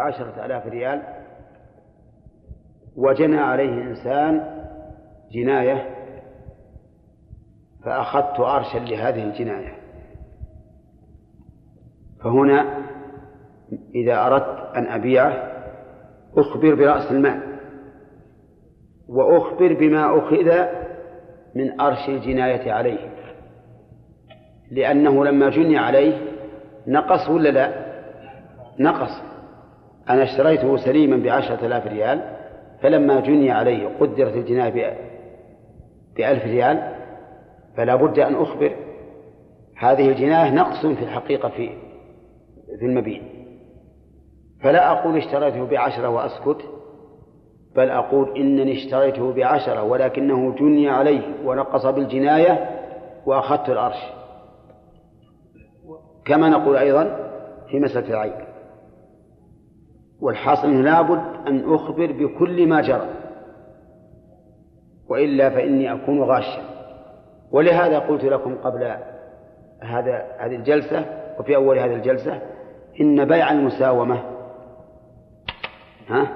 بعشرة آلاف ريال وجنى عليه إنسان جناية فأخذت أرشا لهذه الجناية. فهنا إذا أردت أن أبيعه أخبر برأس المال وأخبر بما أخذ من أرش الجناية عليه. لأنه لما جني عليه نقص ولا لا؟ نقص. أنا اشتريته سليما بعشرة آلاف ريال فلما جني عليه قدرت الجناية بألف ريال فلا بد أن أخبر هذه الجناية نقص في الحقيقة في في المبيع. فلا أقول اشتريته بعشرة وأسكت بل أقول إنني اشتريته بعشرة ولكنه جني عليه ونقص بالجناية وأخذت الأرش. كما نقول أيضا في مسألة العيب والحاصل أنه لابد أن أخبر بكل ما جرى وإلا فإني أكون غاشا. ولهذا قلت لكم قبل هذا هذه الجلسة وفي أول هذه الجلسة إن بيع المساومة ها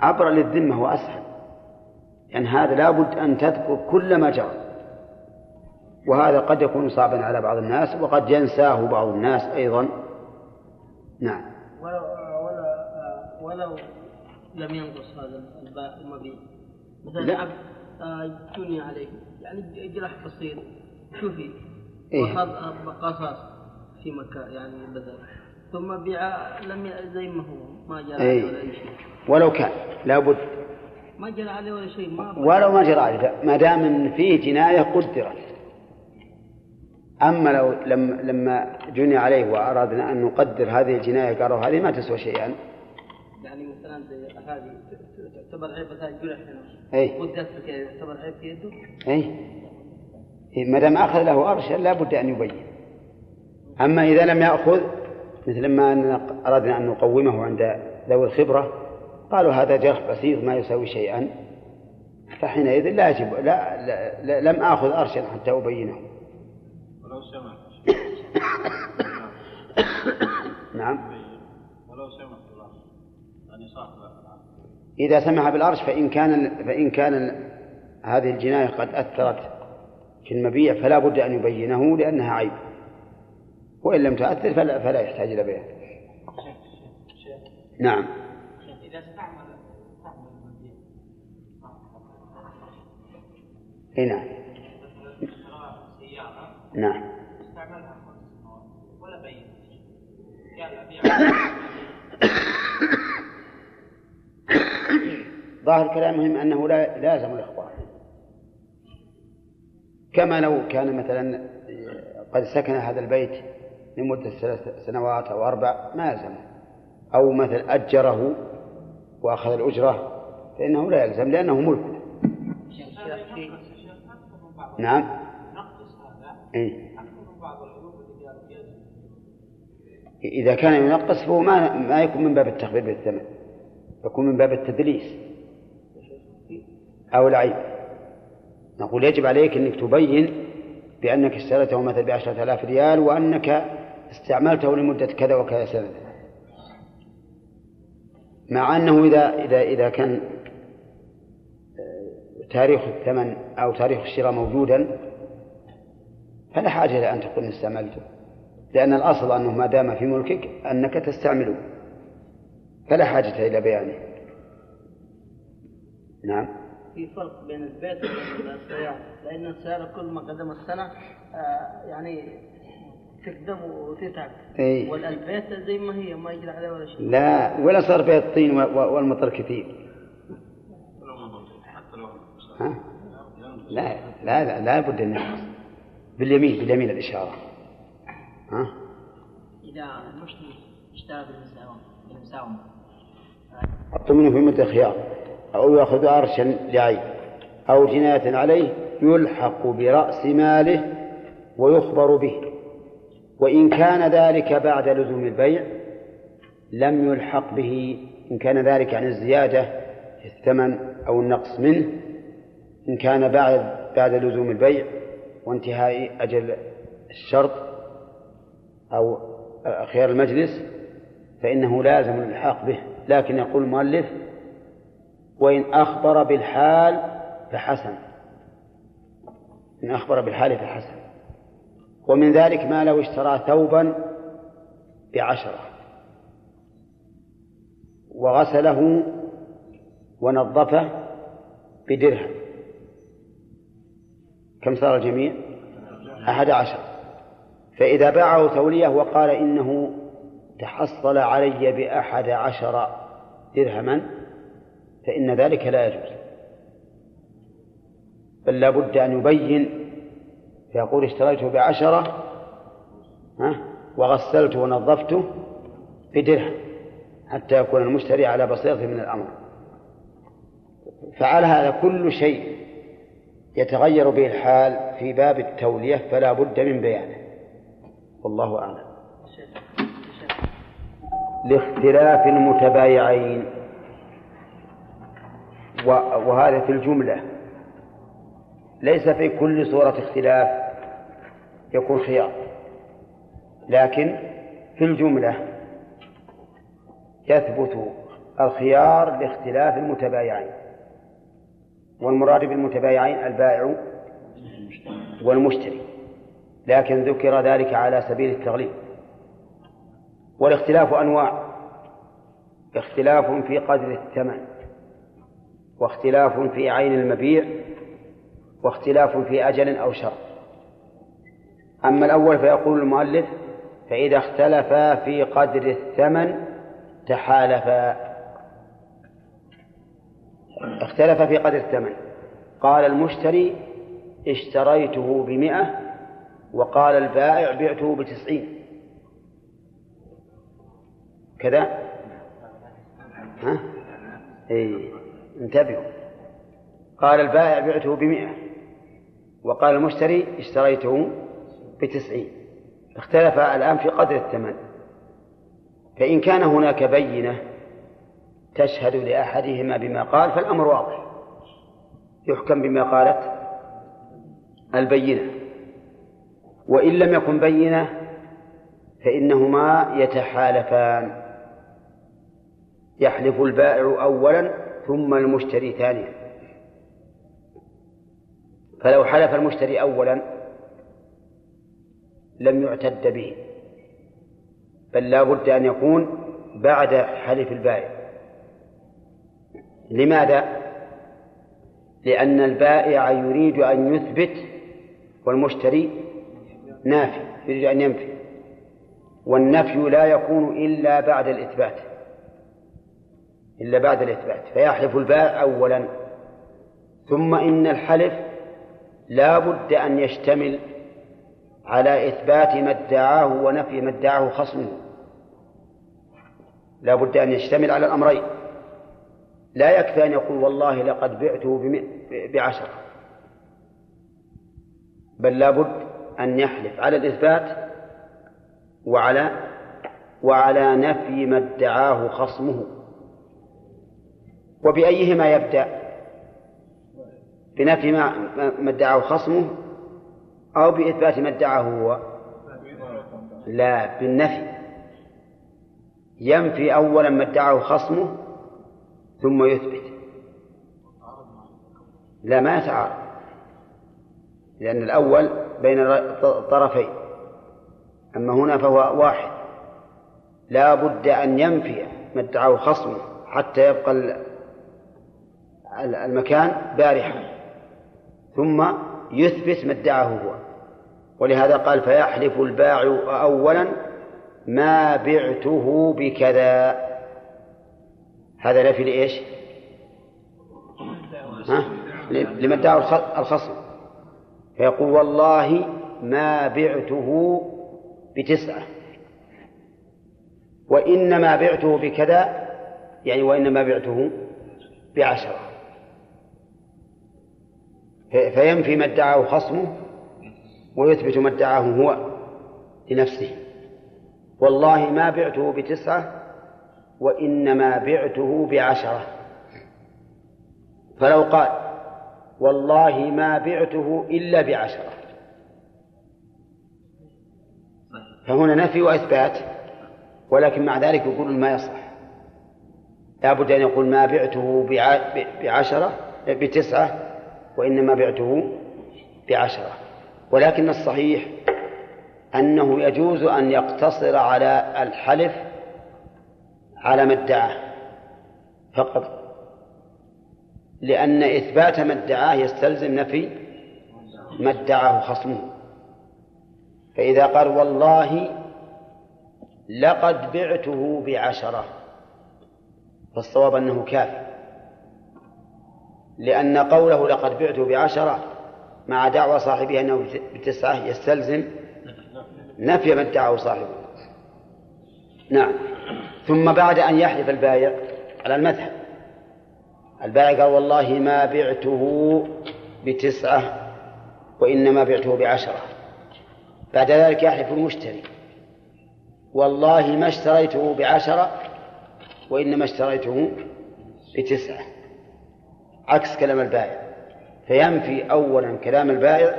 عبر للذمة وأسهل. لأن يعني هذا لابد أن تذكر كل ما جرى. وهذا قد يكون صعبا على بعض الناس وقد ينساه بعض الناس أيضا. نعم. ولو لم ينقص هذا المبيع مثلا عبد جني آه، عليه. يعني جرح بسيط شوفي. إيه؟ وخذ قصاص في مكان يعني بدل ثم بيع لم زي ما هو. ما جرى إيه؟ عليه ولا شيء. ولو كان. لابد ما جرى عليه ولا شيء. ما ولو ما جرى عليه. ما دام إن فيه جناية قدرت. أما لو لما لما جني عليه واردنا أن نقدر هذه الجناية قالوا هذه ما تسوى شيئا. يعني هذه تعتبر عيب مثلا جرح هنا. اي تعتبر عيب في يده اي ما دام أخذ له ارشا لا بد أن يبين. أما إذا لم يأخذ مثل ما أردنا أن نقومه عند ذوي الخبرة قالوا هذا جرح بسيط ما يساوي شيئا. فحينئذ لا يجب لا, لا, لا لم أخذ ارشا حتى أبينه. ولو سمع نعم. ولو سمع إذا سمح بالأرش فإن كان فإن كان هذه الجناية قد أثرت في المبيع فلا بد أن يبينه لأنها عيب. وإن لم تأثر فلا, فلا يحتاج إلى بيان نعم. إي نعم. نعم استعملها ولا بين ظاهر كلامهم أنه لا لازم الإخبار كما لو كان مثلا قد سكن هذا البيت لمدة ثلاث سنوات أو أربع ما يلزم أو مثلا أجره وأخذ الأجرة فإنه لا يلزم لأنه ملك. نعم. إيه؟ إذا كان ينقص فهو ما ما يكون من باب التخفيف بالثمن يكون من باب التدليس. أو العيب. نقول يجب عليك أنك تبين بأنك اشتريته مثلا بعشرة آلاف ريال وأنك استعملته لمدة كذا وكذا سنة. مع أنه إذا إذا إذا كان آه، تاريخ الثمن أو تاريخ الشراء موجودا فلا حاجة إلى أن تقول استعملته. لأن الأصل أنه ما دام في ملكك أنك تستعمله. فلا حاجة إلى بيانه. نعم. في فرق بين البيت وبين السيارة لأن السيارة كل ما قدم السنة آه يعني تقدم وتتعب. أي. والبيت زي ما هي ما يجري عليه ولا شيء. لا ولا صار فيها الطين والمطر كثير. ها؟ لا لا لا لا بد أن يحفظ باليمين باليمين الإشارة. ها؟ إذا المشتري اشترى بالمساومة. حط منه في مدة خيار أو يأخذ أرشا لعيب أو جناية عليه يلحق برأس ماله ويخبر به. وإن كان ذلك بعد لزوم البيع لم يلحق به. إن كان ذلك عن الزيادة في الثمن أو النقص منه. إن كان بعد بعد لزوم البيع وانتهاء أجل الشرط أو خيار المجلس فإنه لازم الإلحاق به. لكن يقول المؤلف وإن أخبر بالحال فحسن. إن أخبر بالحال فحسن. ومن ذلك ما لو اشترى ثوبا بعشرة. وغسله ونظفه بدرهم. كم صار الجميع؟ أحد عشر. فإذا باعه تولية وقال إنه تحصل علي بأحد عشر درهما فإن ذلك لا يجوز. بل لا بد أن يبين فيقول اشتريته بعشرة ها وغسلته ونظفته بدرهم حتى يكون المشتري على بصيرة من الأمر. فعلى هذا كل شيء يتغير به الحال في باب التولية فلا بد من بيانه. والله أعلم. لاختلاف المتبايعين. وهذا في الجملة. ليس في كل صورة اختلاف يكون خيار لكن في الجملة يثبت الخيار لاختلاف المتبايعين. والمراد بالمتبايعين البائع والمشتري لكن ذكر ذلك على سبيل التغليب. والاختلاف أنواع اختلاف في قدر الثمن. واختلاف في عين المبيع واختلاف في أجل أو شر أما الأول فيقول المؤلف فإذا اختلفا في قدر الثمن تحالفا اختلف في قدر الثمن. قال المشتري اشتريته بمئة وقال البائع بعته بتسعين. كذا؟ ها؟ اي انتبهوا. قال البائع بعته بمئة. وقال المشتري اشتريته بتسعين. اختلف الآن في قدر الثمن. فإن كان هناك بينة تشهد لأحدهما بما قال فالأمر واضح. يحكم بما قالت البينة. وإن لم يكن بينة فإنهما يتحالفان. يحلف البائع أولا ثم المشتري ثانيا. فلو حلف المشتري أولا لم يعتد به بل لا بد أن يكون بعد حلف البائع. لماذا؟ لأن البائع يريد أن يثبت والمشتري نافي يريد أن ينفي والنفي لا يكون إلا بعد الإثبات. إلا بعد الإثبات فيحلف البائع أولا. ثم إن الحلف لا بد أن يشتمل على إثبات ما ادعاه ونفي ما ادعاه خصمه لا بد أن يشتمل على الأمرين. لا يكفي أن يقول والله لقد بعته بعشرة. بل لا بد أن يحلف على الإثبات وعلى وعلى نفي ما ادعاه خصمه. وبأيهما يبدأ؟ بنفي ما ما ادعاه خصمه أو بإثبات ما ادعاه هو؟ لا بالنفي. ينفي أولا ما ادعاه خصمه ثم يثبت. لا ما يتعارض. لأن الأول بين طرفين. أما هنا فهو واحد. لا بد أن ينفي ما ادعاه خصمه حتى يبقى المكان بارحا. ثم يثبت ما ادعاه هو. ولهذا قال فيحلف البائع أولا ما بعته بكذا. هذا نفي لإيش؟ ها؟ لما ادعاه الخصم فيقول والله ما بعته بتسعة. وإنما بعته بكذا يعني وإنما بعته بعشرة. فينفي ما ادعاه خصمه ويثبت ما ادعاه هو لنفسه. والله ما بعته بتسعة وإنما بعته بعشرة. فلو قال والله ما بعته إلا بعشرة. فهنا نفي وإثبات ولكن مع ذلك يقول ما يصح. لابد أن يقول ما بعته بعشرة بتسعة وإنما بعته بعشرة. ولكن الصحيح أنه يجوز أن يقتصر على الحلف على ما ادعاه فقط لأن إثبات ما ادعاه يستلزم نفي ما ادعاه خصمه. فإذا قال والله لقد بعته بعشرة فالصواب أنه كافي. لأن قوله لقد بعته بعشرة مع دعوى صاحبه أنه بتسعة يستلزم نفي ما ادعاه صاحبه. نعم. ثم بعد أن يحلف البايع على المذهب البائع قال والله ما بعته بتسعة وإنما بعته بعشرة. بعد ذلك يحلف المشتري. والله ما اشتريته بعشرة وإنما اشتريته بتسعة. عكس كلام البائع. فينفي أولا كلام البائع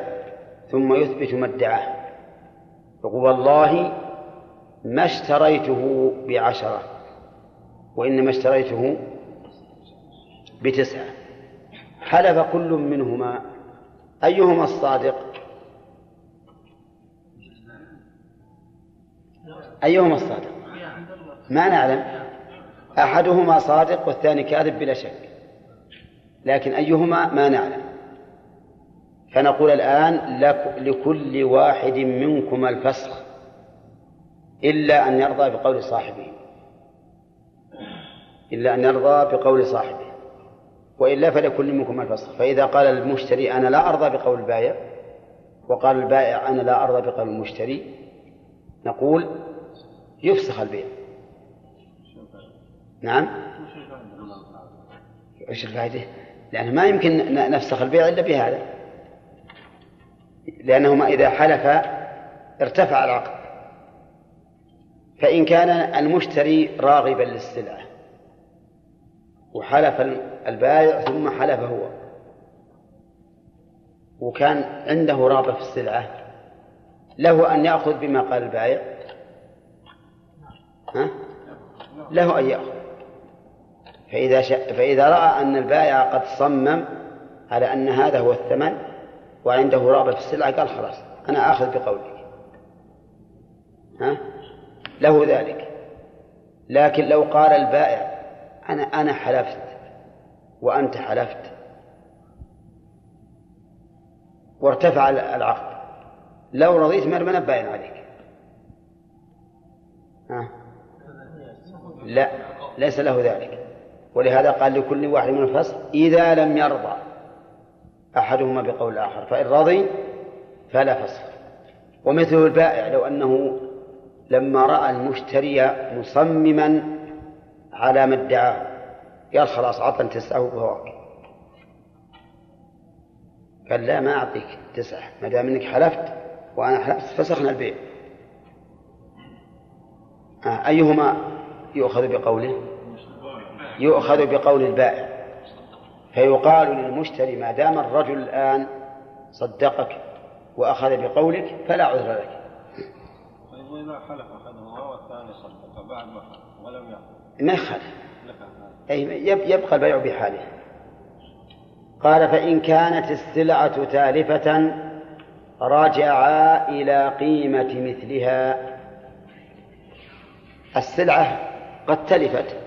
ثم يثبت ما ادعاه يقول والله ما اشتريته بعشرة وإنما اشتريته بتسعة. حلف كل منهما. أيهما الصادق؟ أيهما الصادق؟ ما نعلم. أحدهما صادق والثاني كاذب بلا شك. لكن أيهما ما نعلم فنقول الآن لكل واحد منكما الفسخ إلا أن يرضى بقول صاحبه إلا أن يرضى بقول صاحبه وإلا فلكل منكم الفسخ فإذا قال المشتري أنا لا أرضى بقول البائع وقال البائع أنا لا أرضى بقول المشتري نقول يفسخ البيع نعم إيش الفائدة؟ لأنه ما يمكن نفسخ البيع إلا بهذا. لأنهما إذا حلف ارتفع العقد. فإن كان المشتري راغبا للسلعة وحلف البائع ثم حلف هو وكان عنده رغبة في السلعة له أن يأخذ بما قال البائع. ها؟ له أن يأخذ. فإذا ش... فإذا رأى أن البائع قد صمم على أن هذا هو الثمن وعنده رغبة في السلعة قال خلاص أنا آخذ بقولك. ها؟ له ذلك. لكن لو قال البائع أنا أنا حلفت وأنت حلفت. وارتفع العقد. لو رضيت ما باين عليك. ها. لا ليس له ذلك. ولهذا قال لكل واحد من الفصل إذا لم يرضى أحدهما بقول الآخر فإن رضي فلا فصل ومثل البائع لو أنه لما رأى المشتري مصمما على ما ادعاه قال خلاص عطا تسعة وهواك قال لا ما أعطيك تسعة ما دام إنك حلفت وأنا حلفت فسخنا البيع. آه أيهما يؤخذ بقوله؟ يؤخذ بقول البائع فيقال للمشتري ما دام الرجل الآن صدقك وأخذ بقولك فلا عذر لك. طيب وإذا حلف أحدهما والثاني صدق بعد ما حلف ولم يحلف ما يخالف أي يبقى البيع بحاله. قال فإن كانت السلعة تالفة رجعا إلى قيمة مثلها. السلعة قد تلفت.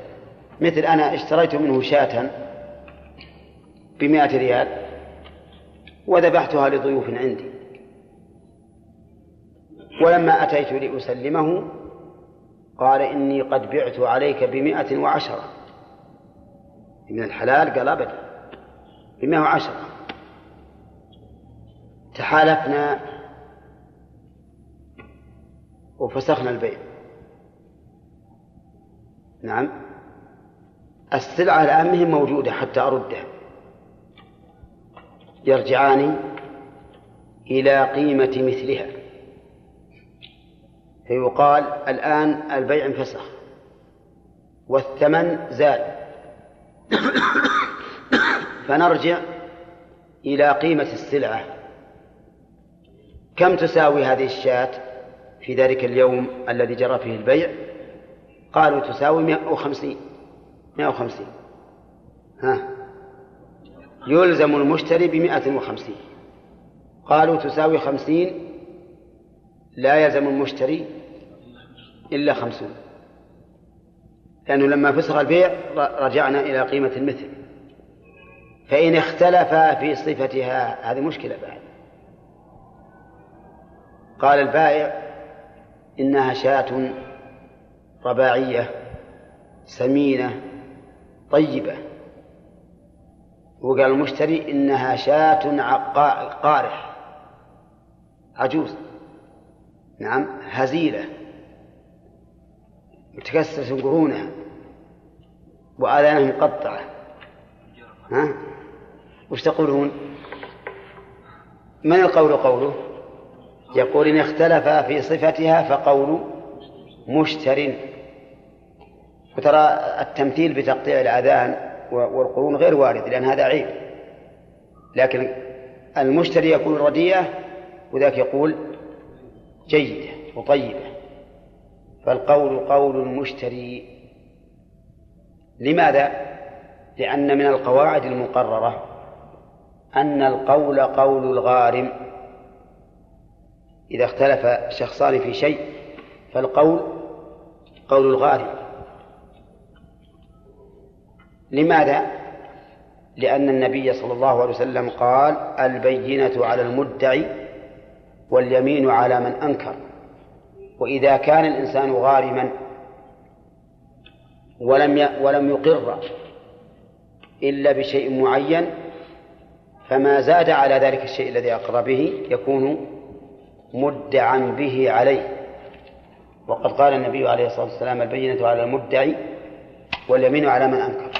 مثل أنا اشتريت منه شاة بمائة ريال وذبحتها لضيوف عندي. ولما أتيت لأسلمه قال إني قد بعت عليك بمائة وعشرة. من الحلال قال أبدا. بمائة وعشرة. تحالفنا وفسخنا البيع. نعم. السلعة الآن هي موجودة حتى أردها يرجعان إلى قيمة مثلها. فيقال الآن البيع انفسخ والثمن زاد. فنرجع إلى قيمة السلعة. كم تساوي هذه الشاة في ذلك اليوم الذي جرى فيه البيع؟ قالوا تساوي 150 150 ها؟ يلزم المشتري بمائة وخمسين. قالوا تساوي خمسين لا يلزم المشتري إلا خمسون. لأنه لما فسخ البيع رجعنا إلى قيمة المثل. فإن اختلفا في صفتها هذه مشكلة بعد. قال البائع إنها شاة رباعية سمينة طيبة. وقال المشتري إنها شاة قارح. عجوز. نعم هزيلة. متكسرة قرونها. وآذانها مقطعة ها؟ وش تقولون؟ من القول قوله؟ يقول إن اختلف في صفتها فقول مشتر. وترى التمثيل بتقطيع الآذان والقرون غير وارد لأن هذا عيب. لكن المشتري يقول رديئة وذاك يقول جيدة وطيبة. فالقول قول المشتري. لماذا؟ لأن من القواعد المقررة أن القول قول الغارم. إذا اختلف شخصان في شيء فالقول قول الغارم. لماذا؟ لأن النبي صلى الله عليه وسلم قال البينة على المدعي واليمين على من أنكر. وإذا كان الإنسان غارما ولم ولم يقر إلا بشيء معين فما زاد على ذلك الشيء الذي أقر به يكون مدعا به عليه. وقد قال النبي عليه الصلاة والسلام البينة على المدعي واليمين على من أنكر.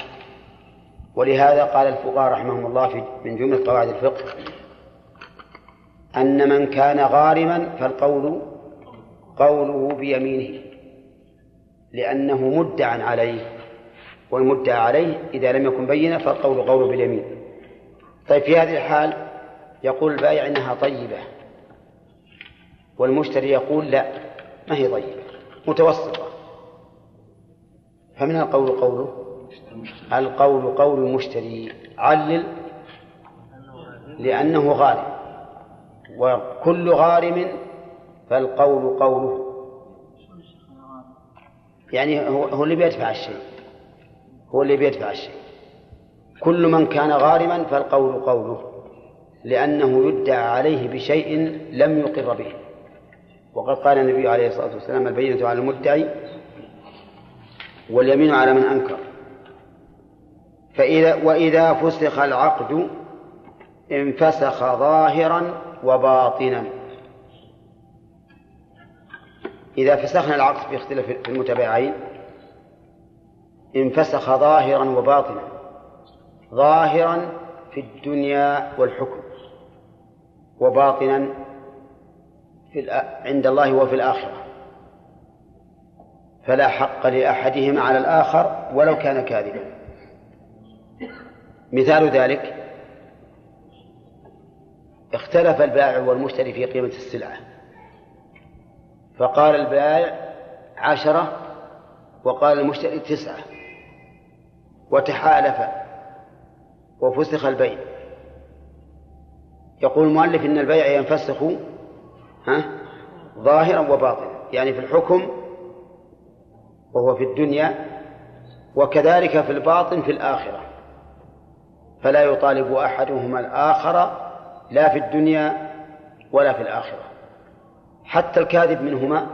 ولهذا قال الفقهاء رحمهم الله في من جملة قواعد الفقه أن من كان غارما فالقول قوله بيمينه لأنه مدعى عليه والمدعى عليه إذا لم يكن بينا فالقول قوله باليمين. طيب في هذه الحال يقول البائع إنها طيبة والمشتري يقول لا ما هي طيبة متوسطة. فمن القول قوله؟ القول قول المشتري. علل لأنه غارم. وكل غارم فالقول قوله. يعني هو, اللي بيدفع الشيء. هو اللي بيدفع الشيء. كل من كان غارما فالقول قوله. لأنه يدعى عليه بشيء لم يقر به. وقد قال النبي عليه الصلاة والسلام البينة على المدعي واليمين على من أنكر. فإذا وإذا فسخ العقد انفسخ ظاهرا وباطنا. إذا فسخنا العقد باختلاف المتباعين انفسخ ظاهرا وباطنا. ظاهرا في الدنيا والحكم وباطنا في عند الله وفي الآخرة. فلا حق لأحدهما على الآخر ولو كان كاذبا. مثال ذلك اختلف البائع والمشتري في قيمة السلعة. فقال البائع عشرة وقال المشتري تسعة وتحالف وفسخ البيع. يقول المؤلف إن البيع ينفسخ ها ظاهرا وباطنا يعني في الحكم وهو في الدنيا وكذلك في الباطن في الآخرة. فلا يطالب أحدهما الآخر لا في الدنيا ولا في الآخرة. حتى الكاذب منهما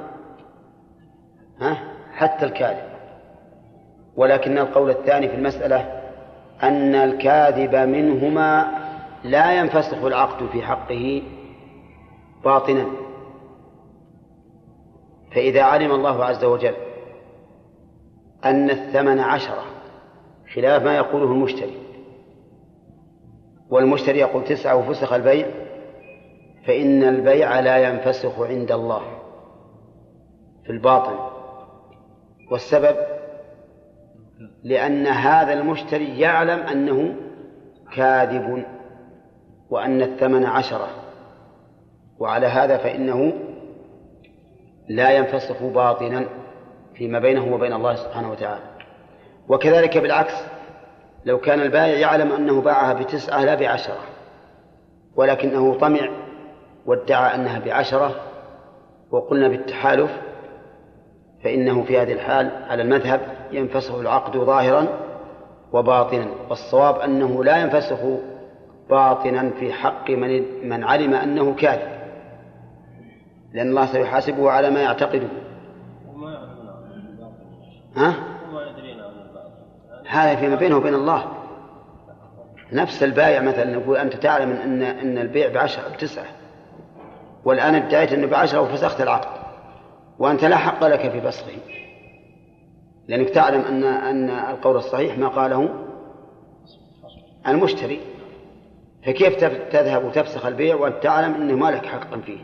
ها؟ حتى الكاذب. ولكن القول الثاني في المسألة أن الكاذب منهما لا ينفسخ العقد في حقه باطنا. فإذا علم الله عز وجل أن الثمن عشرة خلاف ما يقوله المشتري. والمشتري يقول تسعة وفسخ البيع فإن البيع لا ينفسخ عند الله في الباطن. والسبب؟ لأن هذا المشتري يعلم أنه كاذب وأن الثمن عشرة وعلى هذا فإنه لا ينفسخ باطنا فيما بينه وبين الله سبحانه وتعالى. وكذلك بالعكس لو كان البائع يعلم أنه باعها بتسعة لا بعشرة ولكنه طمع وادعى أنها بعشرة وقلنا بالتحالف فإنه في هذه الحال على المذهب ينفسخ العقد ظاهرا وباطنا والصواب أنه لا ينفسخ باطنا في حق من من علم أنه كاذب لأن الله سيحاسبه على ما يعتقده ها؟ وما يدرين عن الباطل هذا فيما بينه وبين الله. نفس البايع مثلا يقول أنت تعلم أن أن البيع بعشرة بتسعة والآن ادعيت أنه بعشرة وفسخت العقد. وأنت لا حق لك في فسخه. لأنك تعلم أن أن القول الصحيح ما قاله المشتري. فكيف تذهب وتفسخ البيع وأنت تعلم أنه ما لك حقا فيه؟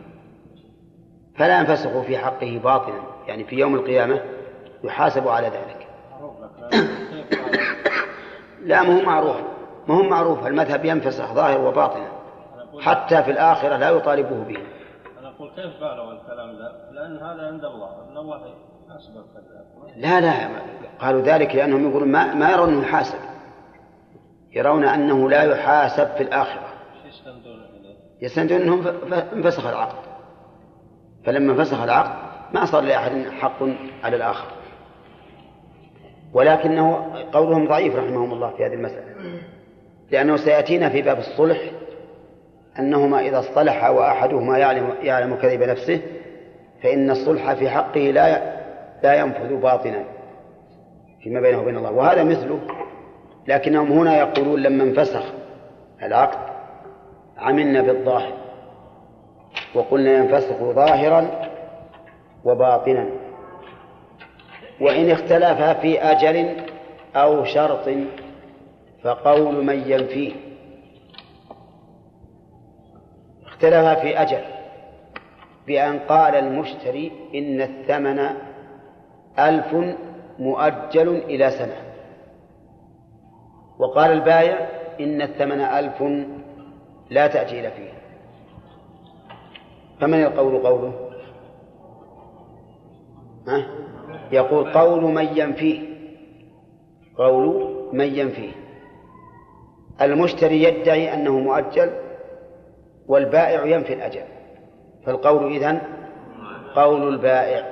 فلا ينفسخ في حقه باطلا. يعني في يوم القيامة يحاسب على ذلك معروف لك لكن كيف قال لا ما هو معروف. ما هو معروف المذهب ينفسخ ظاهر وباطنا حتى في الآخرة لا يطالبه به. أنا أقول كيف قالوا الكلام ذا؟ لأن هذا عند الله، أن الله الكذاب. لا لا قالوا ذلك لأنهم يقولون ما, ما يرون أنه يحاسب. يرون أنه لا يحاسب في الآخرة. يستندون ف- انفسخ العقد. فلما انفسخ العقد ما صار لأحد حق على الآخر. ولكنه قولهم ضعيف رحمهم الله في هذه المسألة. لأنه سيأتينا في باب الصلح أنهما إذا اصطلحا وأحدهما يعلم يعلم كذب نفسه فإن الصلح في حقه لا لا ينفذ باطنا فيما بينه وبين الله. وهذا مثله لكنهم هنا يقولون لما انفسخ العقد عملنا بالظاهر وقلنا ينفسخ ظاهرا وباطنا. وإن اختلفا في أجل أو شرط فقول من ينفيه. اختلفا في أجل بأن قال المشتري إن الثمن ألف مؤجل إلى سنة. وقال البايع إن الثمن ألف لا تأجيل فيه. فمن القول قوله؟ ها؟ يقول قول من ينفيه قول من ينفيه. المشتري يدعي أنه مؤجل والبائع ينفي الأجل. فالقول إذن قول البائع.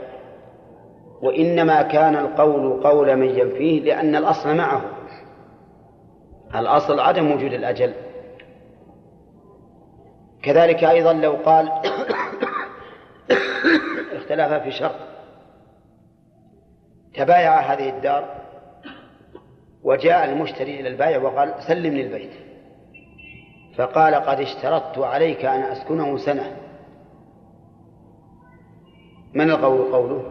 وإنما كان القول قول من ينفيه لأن الأصل معه. الأصل عدم وجود الأجل. كذلك أيضا لو قال اختلافا في شرط. تبايع هذه الدار وجاء المشتري إلى البائع وقال سلمني البيت فقال قد اشترطت عليك أن أسكنه سنة. من القول قوله؟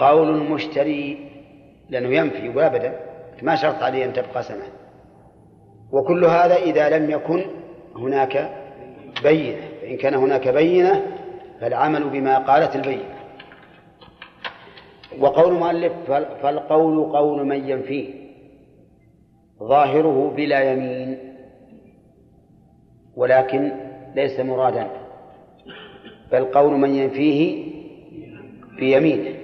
قول المشتري لأنه ينفي يقول أبدا ما شرط علي أن تبقى سنة. وكل هذا إذا لم يكن هناك بينة فإن كان هناك بينة فالعمل بما قالت البينة. وقول فال- فالقول قول من ينفيه. ظاهره بلا يمين. ولكن ليس مرادا. بل قول من ينفيه بيمينه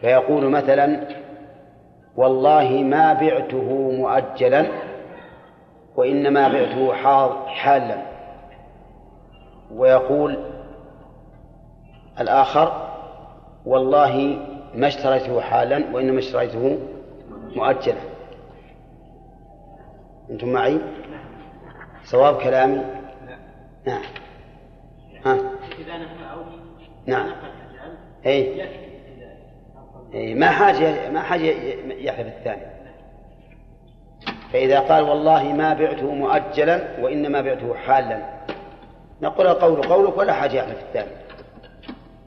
فيقول مثلا والله ما بعته مؤجلا وإنما بعته حالا. ويقول الآخر والله ما اشتريته حالا وإنما اشتريته مؤجلا. أنتم معي؟ صواب كلامي؟ نعم. ها. إذا نفعوا نعم. أي أي ما حاجة ما حاجة يحلف الثاني. فإذا قال والله ما بعته مؤجلا وإنما بعته حالا نقول القول قولك ولا حاجة يحلف الثاني.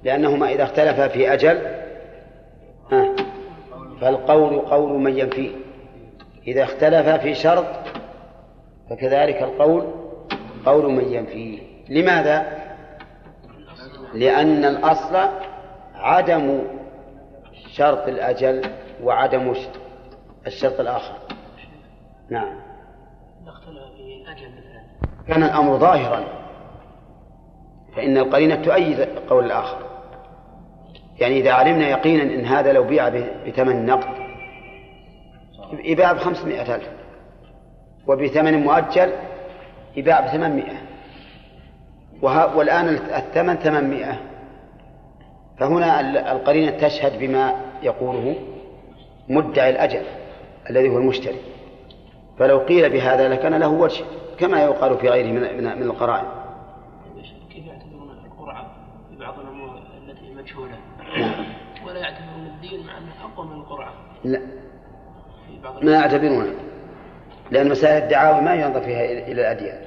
لأنهما إذا اختلفا في أجل فالقول قول من ينفيه إذا اختلفا في شرط فكذلك القول قول من ينفيه لماذا؟ لأن الأصل عدم شرط الأجل وعدم الشرط الآخر. نعم. كان الأمر ظاهرا فإن القرينة تؤيد قول الآخر. يعني إذا علمنا يقينا أن هذا لو بيع بثمن نقد يباع بخمسمائة ألف وبثمن مؤجل يباع بثمانمائة والآن الثمن ثمانمائة فهنا القرينة تشهد بما يقوله مدعي الأجل الذي هو المشتري فلو قيل بهذا لكان له وجه كما يقال في غيره من القرائن. يعتبرون الدين مع أنه أقوى من القرعة؟ لا. ما يعتبرونه لأن مسائل الدعاوى ما ينظر فيها إلى الأديان.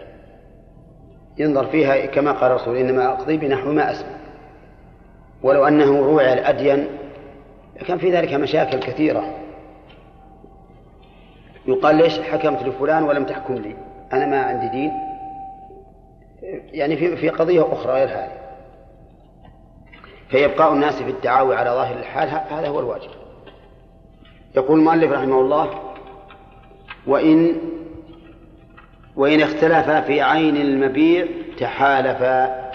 ينظر فيها كما قال الرسول إنما أقضي بنحو ما أسمع. ولو أنه روع الأدين كان في ذلك مشاكل كثيرة. يقال ليش حكمت لفلان ولم تحكم لي؟ أنا ما عندي دين. يعني في في قضية أخرى غير هذه. فيبقاء الناس في الدعاوى على ظاهر الحال هذا هو الواجب. يقول المؤلف رحمه الله وإن وإن اختلفا في عين المبيع تحالفا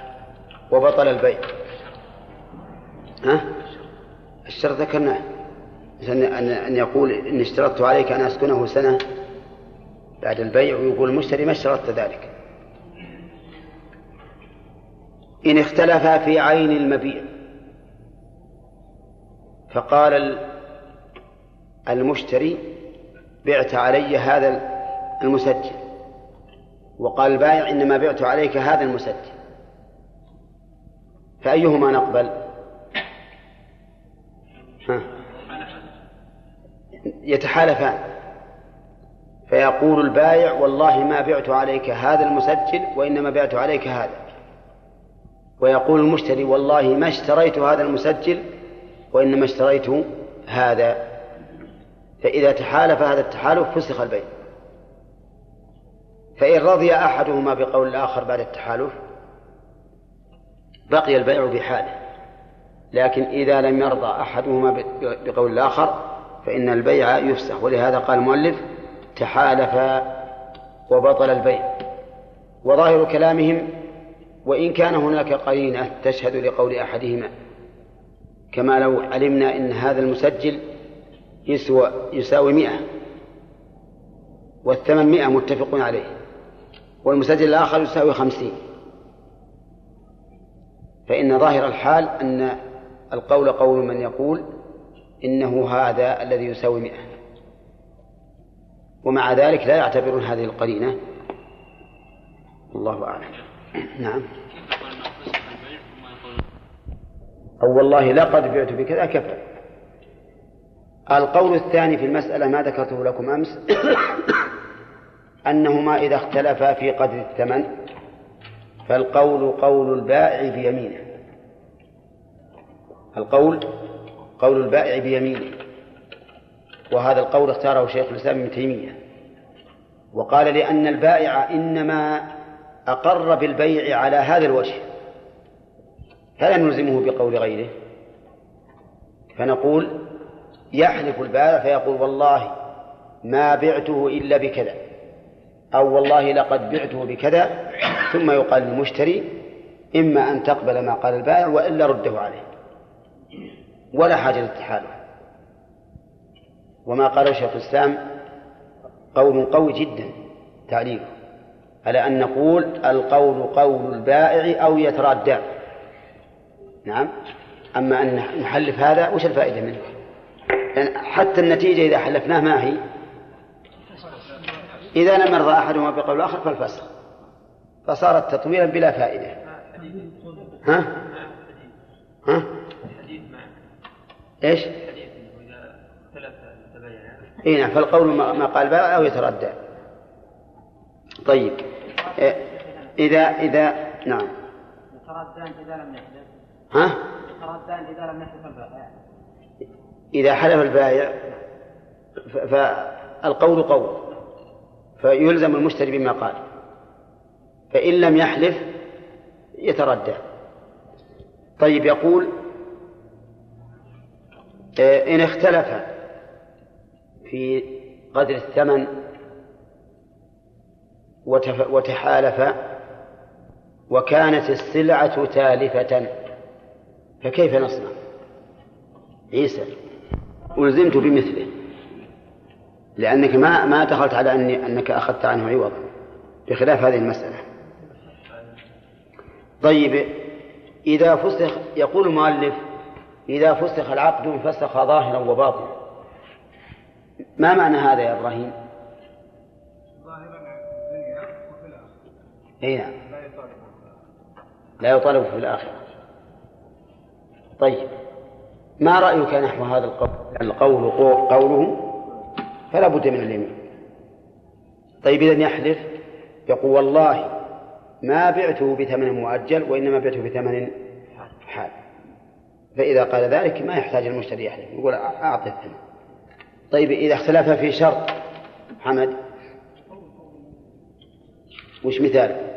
وبطل البيع. ها؟ الشرط ذكرناه. أن أن يقول إن اشترطت عليك أن أسكنه سنة بعد البيع ويقول المشتري ما اشترطت ذلك. إن اختلفا في عين المبيع فقال المشتري بعت علي هذا المسجل. وقال البائع إنما بعت عليك هذا المسجل. فأيهما نقبل؟ ها. يتحالفان. فيقول البائع والله ما بعت عليك هذا المسجل وإنما بعت عليك هذا. ويقول المشتري والله ما اشتريت هذا المسجل وإنما اشتريت هذا فإذا تحالف هذا التحالف فسخ البيع. فإن رضي أحدهما بقول الآخر بعد التحالف بقي البيع بحاله. لكن إذا لم يرضى أحدهما بقول الآخر فإن البيع يفسخ. ولهذا قال المؤلف تحالف وبطل البيع. وظاهر كلامهم وإن كان هناك قرينة تشهد لقول أحدهما كما لو علمنا أن هذا المسجل يسوى يساوي مئة والثمن مئة متفق عليه والمسجل الآخر يساوي خمسين. فإن ظاهر الحال أن القول قول من يقول إنه هذا الذي يساوي مئة. ومع ذلك لا يعتبرون هذه القرينة. الله أعلم. نعم. أو والله لقد بعت بكذا كفى القول الثاني في المسألة ما ذكرته لكم أمس أنهما إذا اختلفا في قدر الثمن فالقول قول البائع بيمينه. القول قول البائع بيمينه. وهذا القول اختاره شيخ الإسلام ابن تيمية. وقال لأن البائع إنما أقر بالبيع على هذا الوجه. فلا نلزمه بقول غيره. فنقول يحلف البائع فيقول والله ما بعته إلا بكذا أو والله لقد بعته بكذا ثم يقال للمشتري إما أن تقبل ما قال البائع وإلا رده عليه. ولا حاجة للتحالف وما قاله شيخ الإسلام قول قوي جدا تعليله على أن نقول القول قول البائع أو يترادى نعم. أما أن نحلف هذا وش الفائدة منه؟ يعني حتى النتيجة إذا حلفناه ما هي. إذا لم يرضى أحدهما بقول الآخر فالفسخ فصارت تطويلا بلا فائدة. ها؟ ها؟ إيش؟ إي نعم فالقول ما قال بائع أو يتردى. طيب. إذا إذا نعم. يتردان إذا لم يحلف. ها؟ إذا لم يحلف البائع إذا حلف البائع فالقول قول. فيلزم المشتري بما قال. فإن لم يحلف يتردى. طيب يقول آه، إن اختلف في قدر الثمن وتحالف وكانت السلعة تالفة. فكيف نصنع؟ عيسى ألزمت بمثله. لأنك ما ما دخلت على أني أنك أخذت عنه عوضا بخلاف هذه المسألة. طيب إذا فسخ يقول المؤلف إذا فسخ العقد انفسخ ظاهرا وباطنا. ما معنى هذا يا إبراهيم؟ ظاهرا في الدنيا وفي الآخرة أي نعم لا يطالب في الآخرة. طيب ما رأيك نحو هذا القول؟ القول قوله فلا بد من اليمين. طيب إذا يحلف يقول والله ما بعته بثمن مؤجل وإنما بعته بثمن حال. فإذا قال ذلك ما يحتاج المشتري يحلف يقول أعطي الثمن. طيب إذا اختلف في شرط حمد وش مثال؟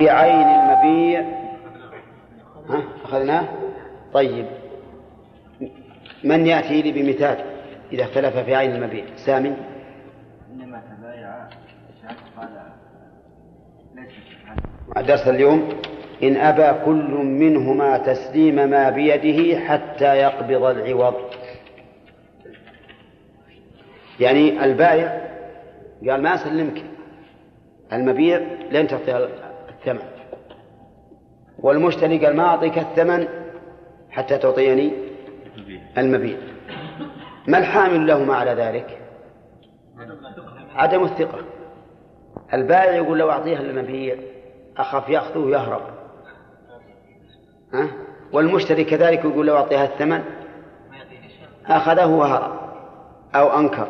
في عين المبيع. ها أخذناه؟ طيب. من يأتي لي بمثال إذا اختلف في عين المبيع؟ سامي؟ إنما تبايع قال درس اليوم إن أبى كل منهما تسليم ما بيده حتى يقبض العوض. يعني البائع قال ما أسلمك المبيع لن تعطي الثمن. والمشتري قال ما أعطيك الثمن حتى تعطيني المبيع. ما الحامل لهما على ذلك؟ عدم الثقة. البائع يقول لو أعطيها المبيع أخاف يأخذه ويهرب. ها؟ والمشتري كذلك يقول لو أعطيها الثمن أخذه وهرب أو أنكر.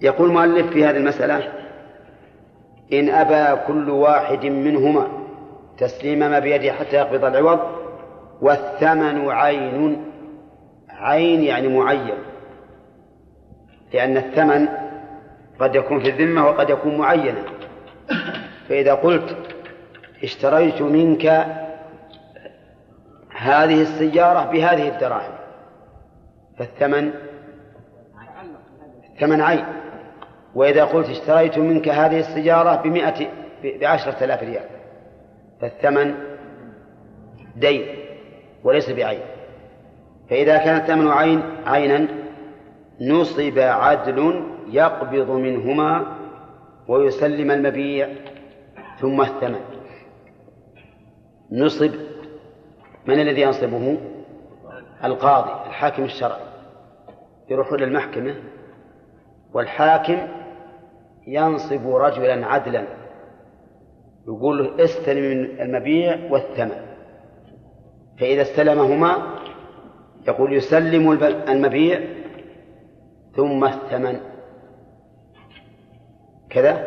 يقول المؤلف في هذه المسألة إن أبى كل واحد منهما تسليم ما بيده حتى يقبض العوض والثمن عين عين يعني معين لأن الثمن قد يكون في الذمة وقد يكون معينا. فإذا قلت اشتريت منك هذه السيارة بهذه الدراهم فالثمن ثمن عين. وإذا قلت اشتريت منك هذه السيارة بمئة بعشرة آلاف ريال. فالثمن دين وليس بعين. فإذا كان الثمن عين عينا نصب عدل يقبض منهما ويسلم المبيع ثم الثمن. نصب من الذي ينصبه؟ القاضي الحاكم الشرعي. يروحون للمحكمة والحاكم ينصب رجلا عدلا. يقول له استلم المبيع والثمن. فإذا استلمهما يقول يسلم المبيع ثم الثمن. كذا؟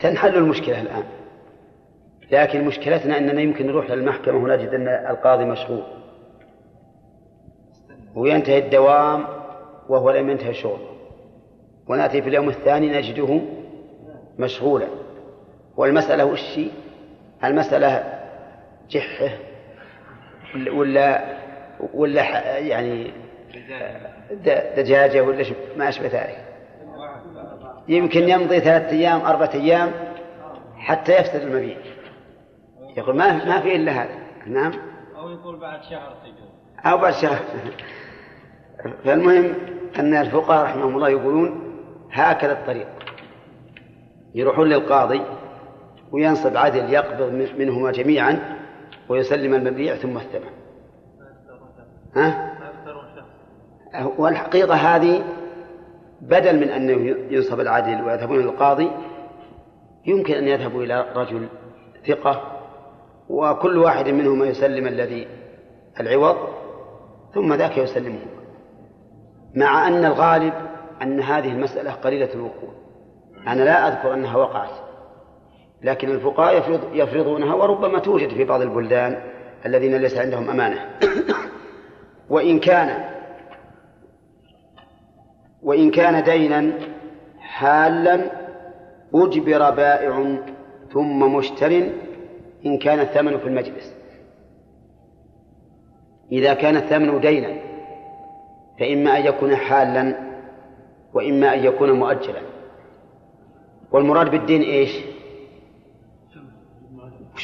تنحل المشكلة الآن. لكن مشكلتنا أننا يمكن نروح للمحكمة ونجد أن القاضي مشغول. وينتهي الدوام وهو لم ينتهي شغله. ونأتي في اليوم الثاني نجده مشغولا والمسألة وش المسألة جحة ولا ولا يعني دجاجة ولا ما أشبه ذلك. يمكن يمضي ثلاثة أيام أربعة أيام حتى يفسد المبيع. يقول ما ما في إلا هذا. نعم. أو يقول بعد شهر أو بعد شهر. فالمهم أن الفقهاء رحمهم الله يقولون هكذا الطريق. يروحون للقاضي وينصب عدل يقبض منهما جميعا ويسلم المبيع ثم الثمن ها؟ والحقيقة هذه بدل من أن ينصب العدل ويذهبون إلى القاضي يمكن أن يذهبوا إلى رجل ثقة وكل واحد منهما يسلم الذي العوض ثم ذاك يسلمه مع أن الغالب أن هذه المسألة قليلة الوقوع. أنا لا أذكر أنها وقعت لكن الفقهاء يفرض يفرضونها وربما توجد في بعض البلدان الذين ليس عندهم أمانة. وإن كان وإن كان دينا حالا أجبر بائع ثم مشتر إن كان الثمن في المجلس. إذا كان الثمن دينا فإما أن يكون حالا وإما أن يكون مؤجلا. والمراد بالدين إيش؟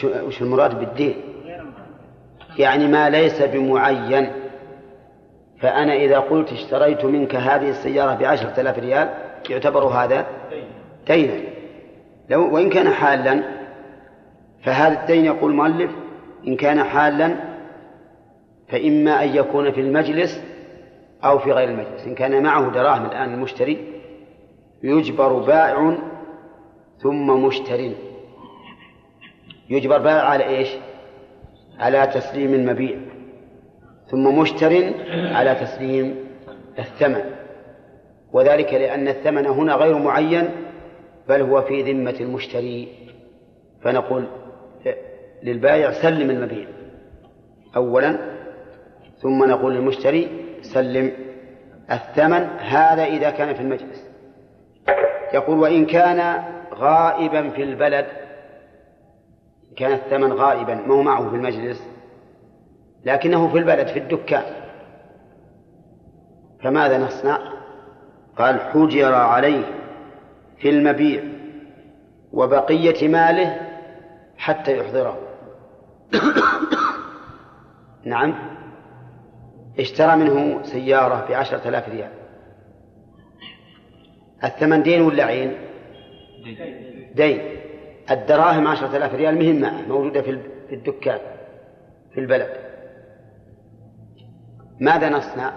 وش المراد بالدين؟ يعني ما ليس بمعين. فأنا إذا قلت اشتريت منك هذه السيارة بعشرة آلاف ريال يعتبر هذا دينا. لو وإن كان حالا فهذا الدين يقول المؤلف إن كان حالا فإما أن يكون في المجلس أو في غير المجلس. إن كان معه دراهم الآن المشتري يجبر بائع ثم مشتري يجبر بائع على إيش؟ على تسليم المبيع. ثم مشتر على تسليم الثمن. وذلك لأن الثمن هنا غير معين بل هو في ذمة المشتري. فنقول للبائع سلم المبيع أولا ثم نقول للمشتري سلم الثمن هذا إذا كان في المجلس. يقول وإن كان غائبا في البلد. كان الثمن غائبا ما هو معه في المجلس. لكنه في البلد في الدكان. فماذا نصنع؟ قال حجر عليه في المبيع وبقية ماله حتى يحضره. نعم. اشترى منه سيارة بعشرة آلاف ريال. الثمن دين ولا عين؟ دين. الدراهم عشرة آلاف ريال مهم معه موجودة في الدكان في البلد. ماذا نصنع؟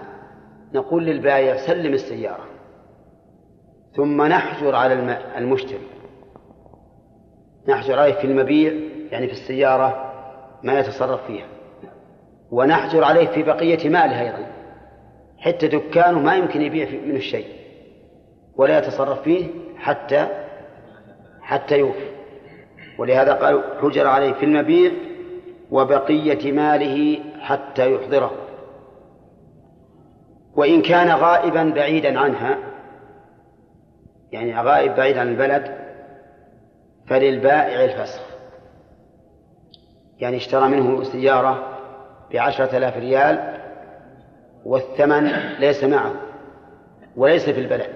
نقول للبائع سلم السيارة ثم نحجر على المشتري. نحجر عليه في المبيع يعني في السيارة ما يتصرف فيها. ونحجر عليه في بقية ماله أيضا. حتى دكانه ما يمكن يبيع منه الشيء ولا يتصرف فيه حتى حتى يوفي. ولهذا قال حجر عليه في المبيع وبقية ماله حتى يحضره. وإن كان غائبا بعيدا عنها يعني غائب بعيد عن البلد فللبائع الفسخ. يعني اشترى منه سيارة بعشرة آلاف ريال والثمن ليس معه وليس في البلد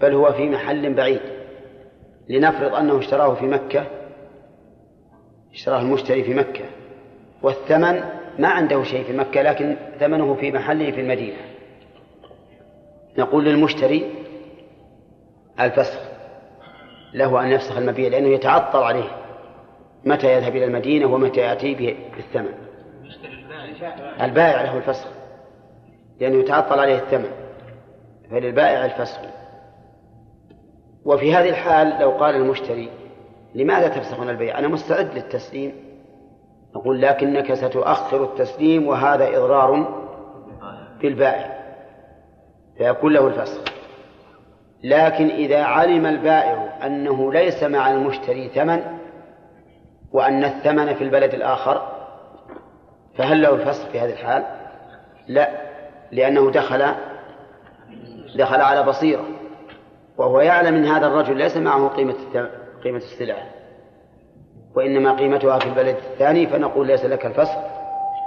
بل هو في محل بعيد. لنفرض أنه اشتراه في مكة اشتراه المشتري في مكة والثمن ما عنده شيء في مكة لكن ثمنه في محله في المدينة. نقول للمشتري الفسخ له أن يفسخ المبيع لأنه يتعطل عليه متى يذهب إلى المدينة ومتى يأتي بالثمن. البائع له الفسخ لأنه يتعطل عليه الثمن فللبائع الفسخ. وفي هذه الحال لو قال المشتري لماذا تفسخون البيع؟ أنا مستعد للتسليم. نقول لكنك ستؤخر التسليم وهذا إضرار بالبائع. فيكون له الفسخ. لكن إذا علم البائع أنه ليس مع المشتري ثمن وأن الثمن في البلد الآخر فهل له الفسخ في هذه الحال؟ لا لأنه دخل دخل على بصيرة. وهو يعلم أن هذا الرجل ليس معه قيمة قيمة السلعة. وإنما قيمتها في البلد الثاني فنقول ليس لك الفسخ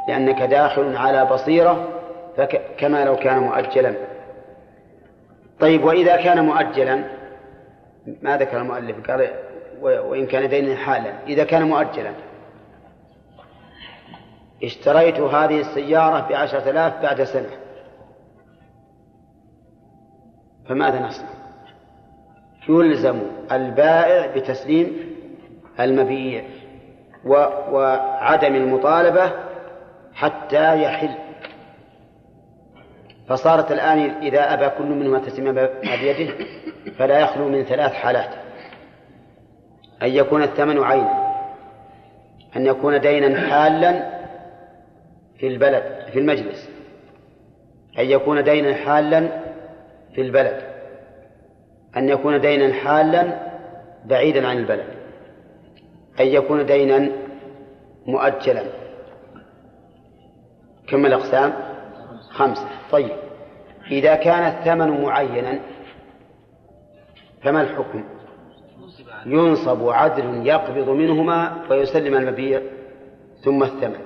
لأنك داخل على بصيرة كما لو كان مؤجلا. طيب وإذا كان مؤجلا ما ذكر المؤلف قال وإن كان دينا حالا. إذا كان مؤجلا اشتريت هذه السيارة بعشرة آلاف بعد سنة. فماذا نصنع؟ يلزم البائع بتسليم المبيع وعدم المطالبة حتى يحل. فصارت الآن إذا أبى كل منهما تسليم بيده فلا يخلو من ثلاث حالات. أن يكون الثمن عينا. أن يكون دينا حالا في البلد في المجلس. أن يكون دينا حالا في البلد. أن يكون دينا حالا بعيدا عن البلد أن يكون دينا مؤجلا. كم الأقسام؟ خمسة. طيب إذا كان الثمن معينا فما الحكم؟ ينصب عدل يقبض منهما ويسلم المبيع ثم الثمن.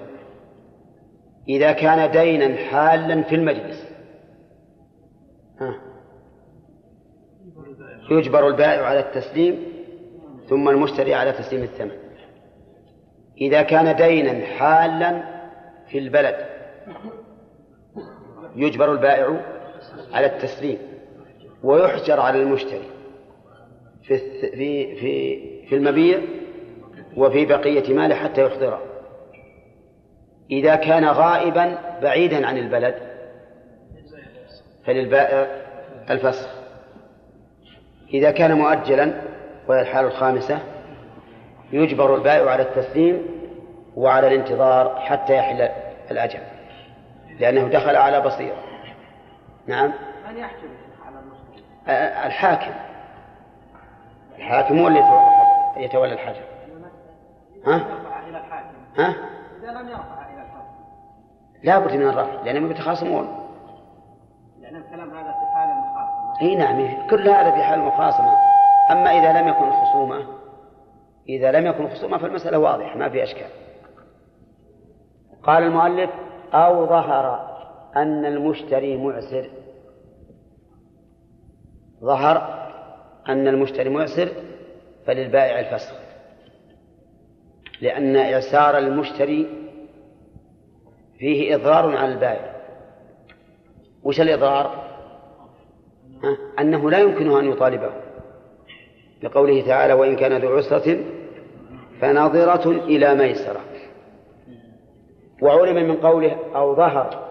إذا كان دينا حالا في المجلس ها. يجبر البائع على التسليم ثم المشتري على تسليم الثمن. إذا كان دينا حالا في البلد يجبر البائع على التسليم ويحجر على المشتري في في في في المبيع وفي بقية ماله حتى يحضره. إذا كان غائبا بعيدا عن البلد فللبائع الفسخ إذا كان مؤجلا وهي الحالة الخامسة يجبر البائع على التسليم وعلى الانتظار حتى يحل الأجل لأنه دخل على بصيرة نعم؟ من يحكم على المسلم؟ الحاكم. الحاكم هو اللي يتولى الحاجة ها؟ ها؟ إذا لم يرفع إلى الحاكم. لا بد من الرفع لأنهم يتخاصمون لأن الكلام هذا في حال أي نعم كل هذا في حال المخاصمة أما إذا لم يكن الخصومة إذا لم يكن خصومة فالمسألة واضحة ما في أشكال. قال المؤلف أو ظهر أن المشتري معسر. ظهر أن المشتري معسر فللبائع الفسخ. لأن إعسار المشتري فيه إضرار على البائع. وش الإضرار؟ أنه لا يمكنه أن يطالبه. لقوله تعالى وإن كان ذو عسرة فناظرة إلى ميسرة. وعلم من قوله أو ظهر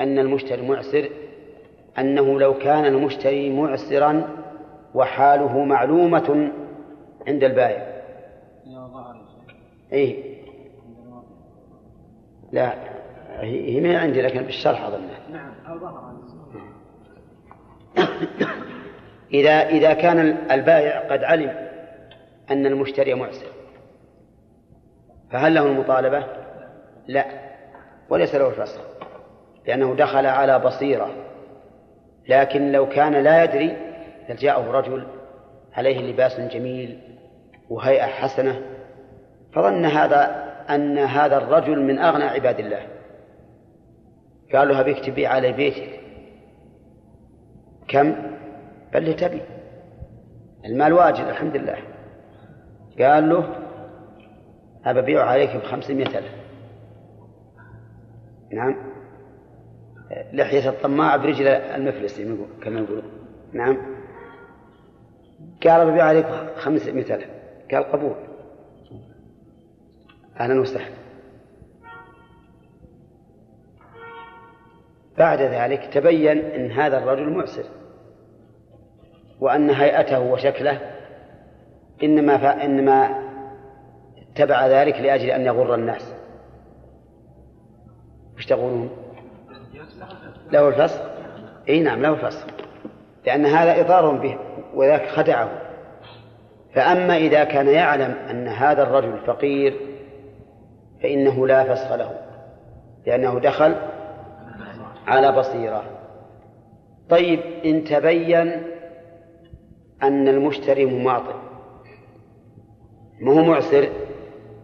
أن المشتري معسر أنه لو كان المشتري معسرا وحاله معلومة عند البائع. إيه. لا هي ما عندي لكن بالشرح أظنها نعم. إذا إذا كان البائع قد علم أن المشتري معسر فهل له المطالبة؟ لا وليس له الفسخ لأنه دخل على بصيرة لكن لو كان لا يدري فجاءه رجل عليه لباس جميل وهيئة حسنة فظن هذا أن هذا الرجل من أغنى عباد الله قال له أبيك تبيع على بيتك كم؟ له تبي. المال واجد الحمد لله قال له أبيع عليك بخمسمائة ألف. نعم. لحية الطماع برجل المفلس كما يقولون. نعم. قال ببيع عليك خمسمائة ألف. قال قبول. أهلا وسهلا. بعد ذلك تبين أن هذا الرجل معسر. وأن هيئته وشكله إنما ف... إنما اتبع ذلك لأجل أن يغر الناس. وش تقولون؟ له الفسخ؟ إي نعم له الفسخ لأن هذا إضرار به وذاك خدعه. فأما إذا كان يعلم أن هذا الرجل فقير فإنه لا فسخ له. لأنه دخل على بصيرة. طيب إن تبين أن المشتري مماطل. ما هو معسر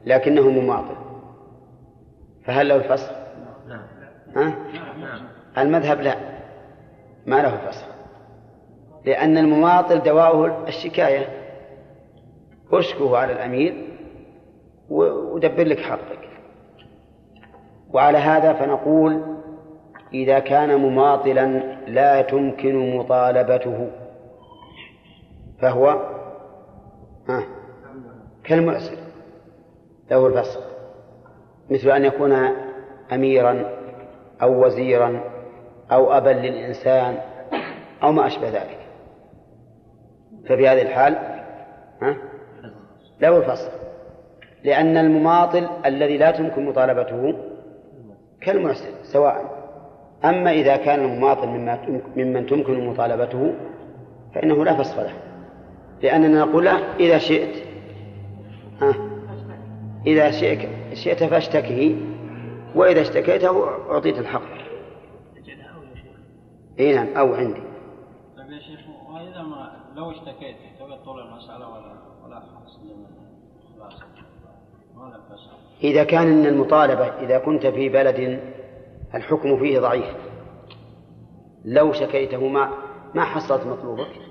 لكنه مماطل. فهل له الفسخ؟ ها؟ المذهب لا. ما له فسخ لأن المماطل دواؤه الشكاية. اشكوه على الأمير ودبر لك حقك. وعلى هذا فنقول إذا كان مماطلا لا تمكن مطالبته. فهو ها كالمعسر له الفسخ مثل أن يكون أميرا أو وزيرا أو أبا للإنسان أو ما أشبه ذلك. ففي هذه الحال ها له الفصل لأن المماطل الذي لا تمكن مطالبته كالمحسن سواء. أما إذا كان المماطل مما ممن تمكن مطالبته فإنه لا فصل له. لأننا نقول له إذا شئت. ها؟ إذا شئت فاشتكه وإذا اشتكيته أعطيت الحق. إي نعم أو عندي. طيب يا شيخ وإذا ما لو اشتكيت تبي طول المسألة ولا ولا خلاص؟ إذا كان من المطالبة إذا كنت في بلد الحكم فيه ضعيف لو شكيته ما ما حصلت مطلوبك.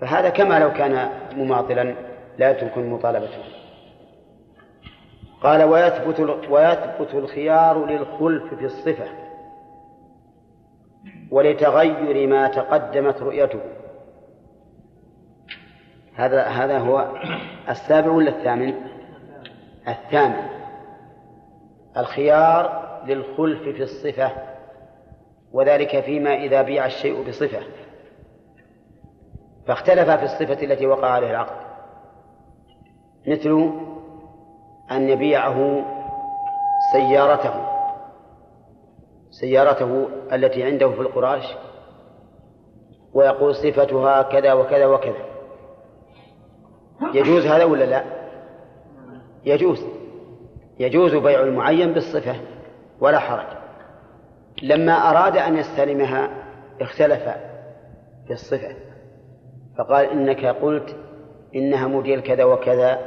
فهذا كما لو كان مماطلا لا تمكن مطالبته. قال ويثبت ويثبت الخيار للخلف في الصفة ولتغير ما تقدمت رؤيته. هذا هذا هو السابع ولا الثامن؟ الثامن. الخيار للخلف في الصفة وذلك فيما إذا بيع الشيء بصفة. فاختلف في الصفة التي وقع عليها العقد. مثل أن يبيعه سيارته سيارته التي عنده في القراش ويقول صفتها كذا وكذا وكذا. يجوز هذا ولا لا؟ يجوز. يجوز بيع المعين بالصفة ولا حرج. لما أراد أن يستلمها اختلف في الصفة. فقال إنك قلت إنها موديل كذا وكذا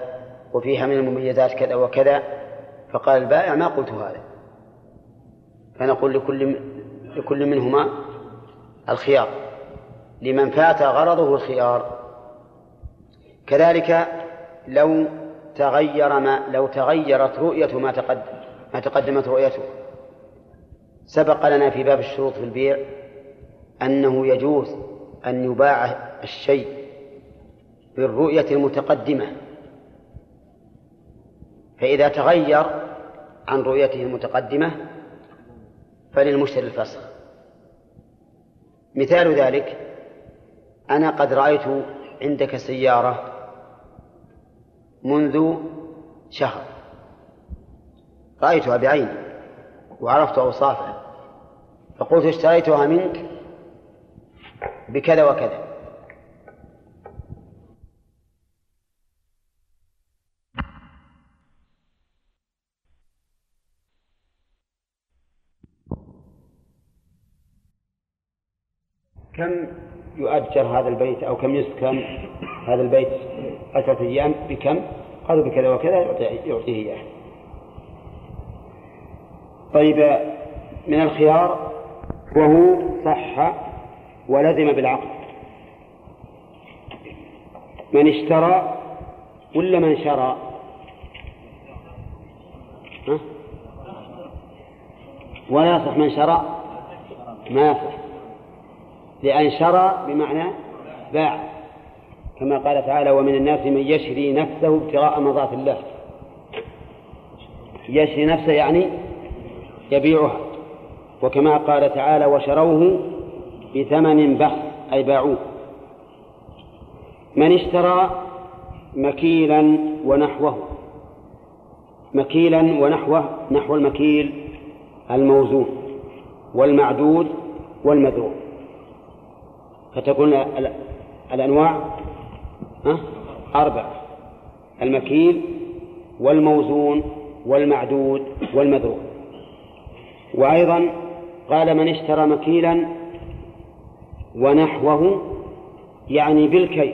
وفيها من المميزات كذا وكذا. فقال البائع ما قلت هذا. فنقول لكل لكل منهما الخيار. لمن فات غرضه الخيار. كذلك لو تغير ما لو تغيرت رؤية ما تقدم ما تقدمت رؤيته. سبق لنا في باب الشروط في البيع أنه يجوز أن يباع الشيء بالرؤية المتقدمة. فإذا تغير عن رؤيته المتقدمة فللمشتري الفسخ. مثال ذلك أنا قد رأيت عندك سيارة منذ شهر. رأيتها بعيني وعرفت أوصافها. فقلت اشتريتها منك بكذا وكذا. كم يؤجر هذا البيت أو كم يسكن هذا البيت عشرة أيام؟ بكم؟ قالوا بكذا وكذا يعطيه إياه. طيب من الخيار وهو صح ولزم بالعقد. من اشترى ولا من شرى؟ ها؟ ولا يصح من شرى؟ ما يصح. لأن شرى بمعنى باع. كما قال تعالى ومن الناس من يشري نفسه ابتغاء مرضات الله. يشري نفسه يعني يبيعها. وكما قال تعالى وشروه بثمن بخس أي باعوه. من اشترى مكيلا ونحوه. مكيلا ونحوه نحو المكيل الموزون والمعدود والمذروع. فتكون الأنواع أربعة المكيل والموزون والمعدود والمذروع. وأيضا قال من اشترى مكيلا ونحوه يعني بالكيل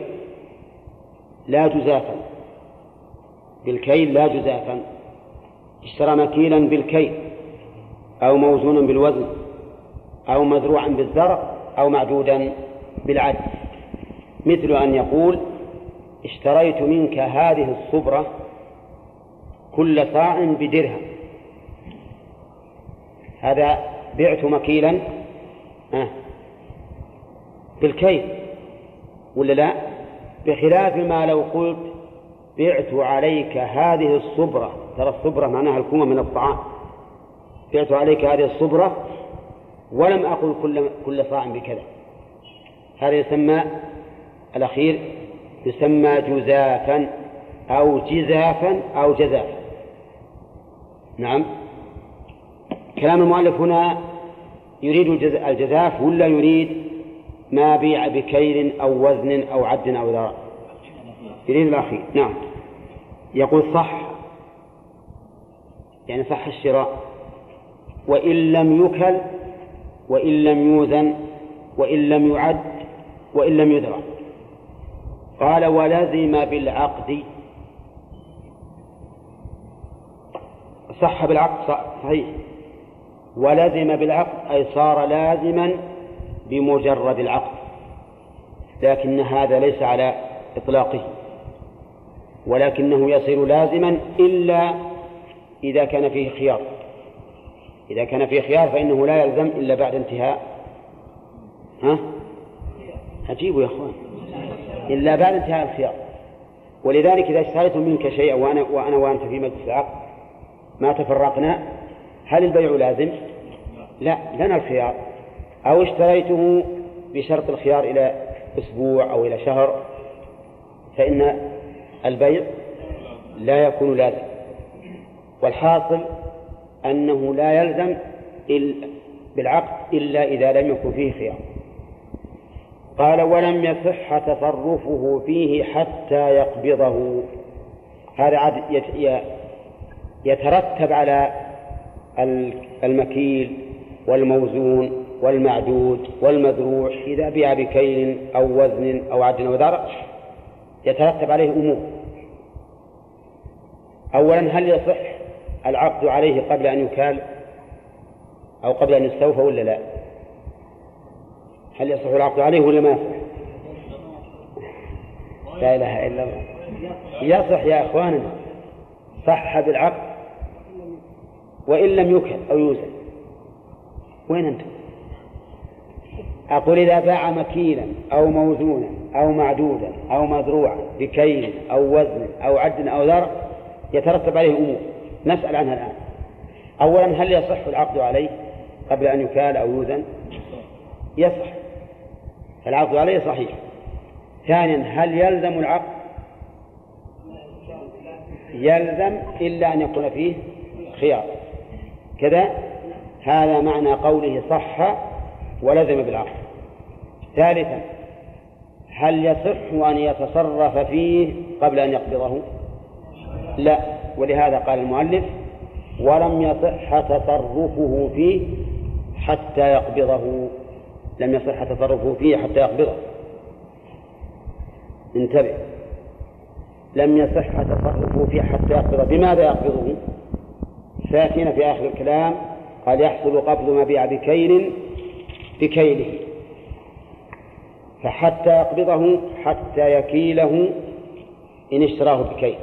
لا جزافا. بالكيل لا جزافا. اشترى مكيلا بالكيل أو موزونا بالوزن أو مذروعا بالزرع أو معدودا بالعدل مثل أن يقول اشتريت منك هذه الصبرة كل صاع بدرهم. هذا بعت مكيلا بالكيل ولا لا؟ بخلاف ما لو قلت بعت عليك هذه الصبرة. ترى الصبرة معناها الكومة من الطعام. بعت عليك هذه الصبرة ولم أقل كل كل صاع بكذا. هذا يسمى الأخير يسمى جزافا أو جزافا أو جزافا. نعم. كلام المؤلف هنا يريد الجزاف ولا يريد ما بيع بكيل أو وزن أو عد أو ذراع يريد الأخير. نعم. يقول صح. يعني صح الشراء. وإن لم يكل وإن لم يوزن وإن لم يعد وإن لم يدرى. قال ولزم بالعقد. صح بالعقد صحيح. ولزم بالعقد أي صار لازما بمجرد العقد لكن هذا ليس على إطلاقه ولكنه يصير لازما إلا إذا كان فيه خيار. إذا كان فيه خيار فإنه لا يلزم إلا بعد انتهاء. ها؟ أجيبوا يا أخوان. إلا بعد انتهاء الخيار. ولذلك إذا اشتريت منك شيئا وأنا وأنا وأنت في مجلس العقد ما تفرقنا؟ هل البيع لازم؟ لا لنا الخيار. أو اشتريته بشرط الخيار إلى أسبوع أو إلى شهر فإن البيع لا يكون لازم. والحاصل أنه لا يلزم بالعقد إلا إذا لم يكن فيه خيار. قال ولم يصح تصرفه فيه حتى يقبضه. هذا عاد يترتب على المكيل والموزون. والمعدود والمذروع إذا بيع بكيل أو وزن أو عد أو ذرع يترتب عليه أمور. أولا هل يصح العقد عليه قبل أن يكال أو قبل أن يستوفى ولا لا؟ هل يصح العقد عليه ولا ما يصح؟ لا إله إلا الله. يصح يا أخواننا صح بالعقد وإن لم يكل أو يوزن. وين أنتم؟ أقول إذا باع مكيلا أو موزونا أو معدودا أو مذروعا بكيل أو وزن أو عد أو ذر يترتب عليه أمور نسأل عنها الآن. أولا هل يصح العقد عليه قبل أن يكال أو يوزن؟ يصح. العقد عليه صحيح. ثانيا هل يلزم العقد؟ يلزم إلا أن يكون فيه خيار. كذا هذا معنى قوله صح ولزم بالعقد ثالثا هل يصح أن يتصرف فيه قبل أن يقبضه؟ لا ولهذا قال المؤلف ولم يصح تصرفه فيه حتى يقبضه. لم يصح تصرفه فيه حتى يقبضه. انتبه. لم يصح تصرفه فيه حتى يقبضه. بماذا يقبضه؟ سيأتينا في آخر الكلام قال يحصل قبض ما بيع بكيل بكيله فحتى يقبضه حتى يكيله إن اشتراه بكيل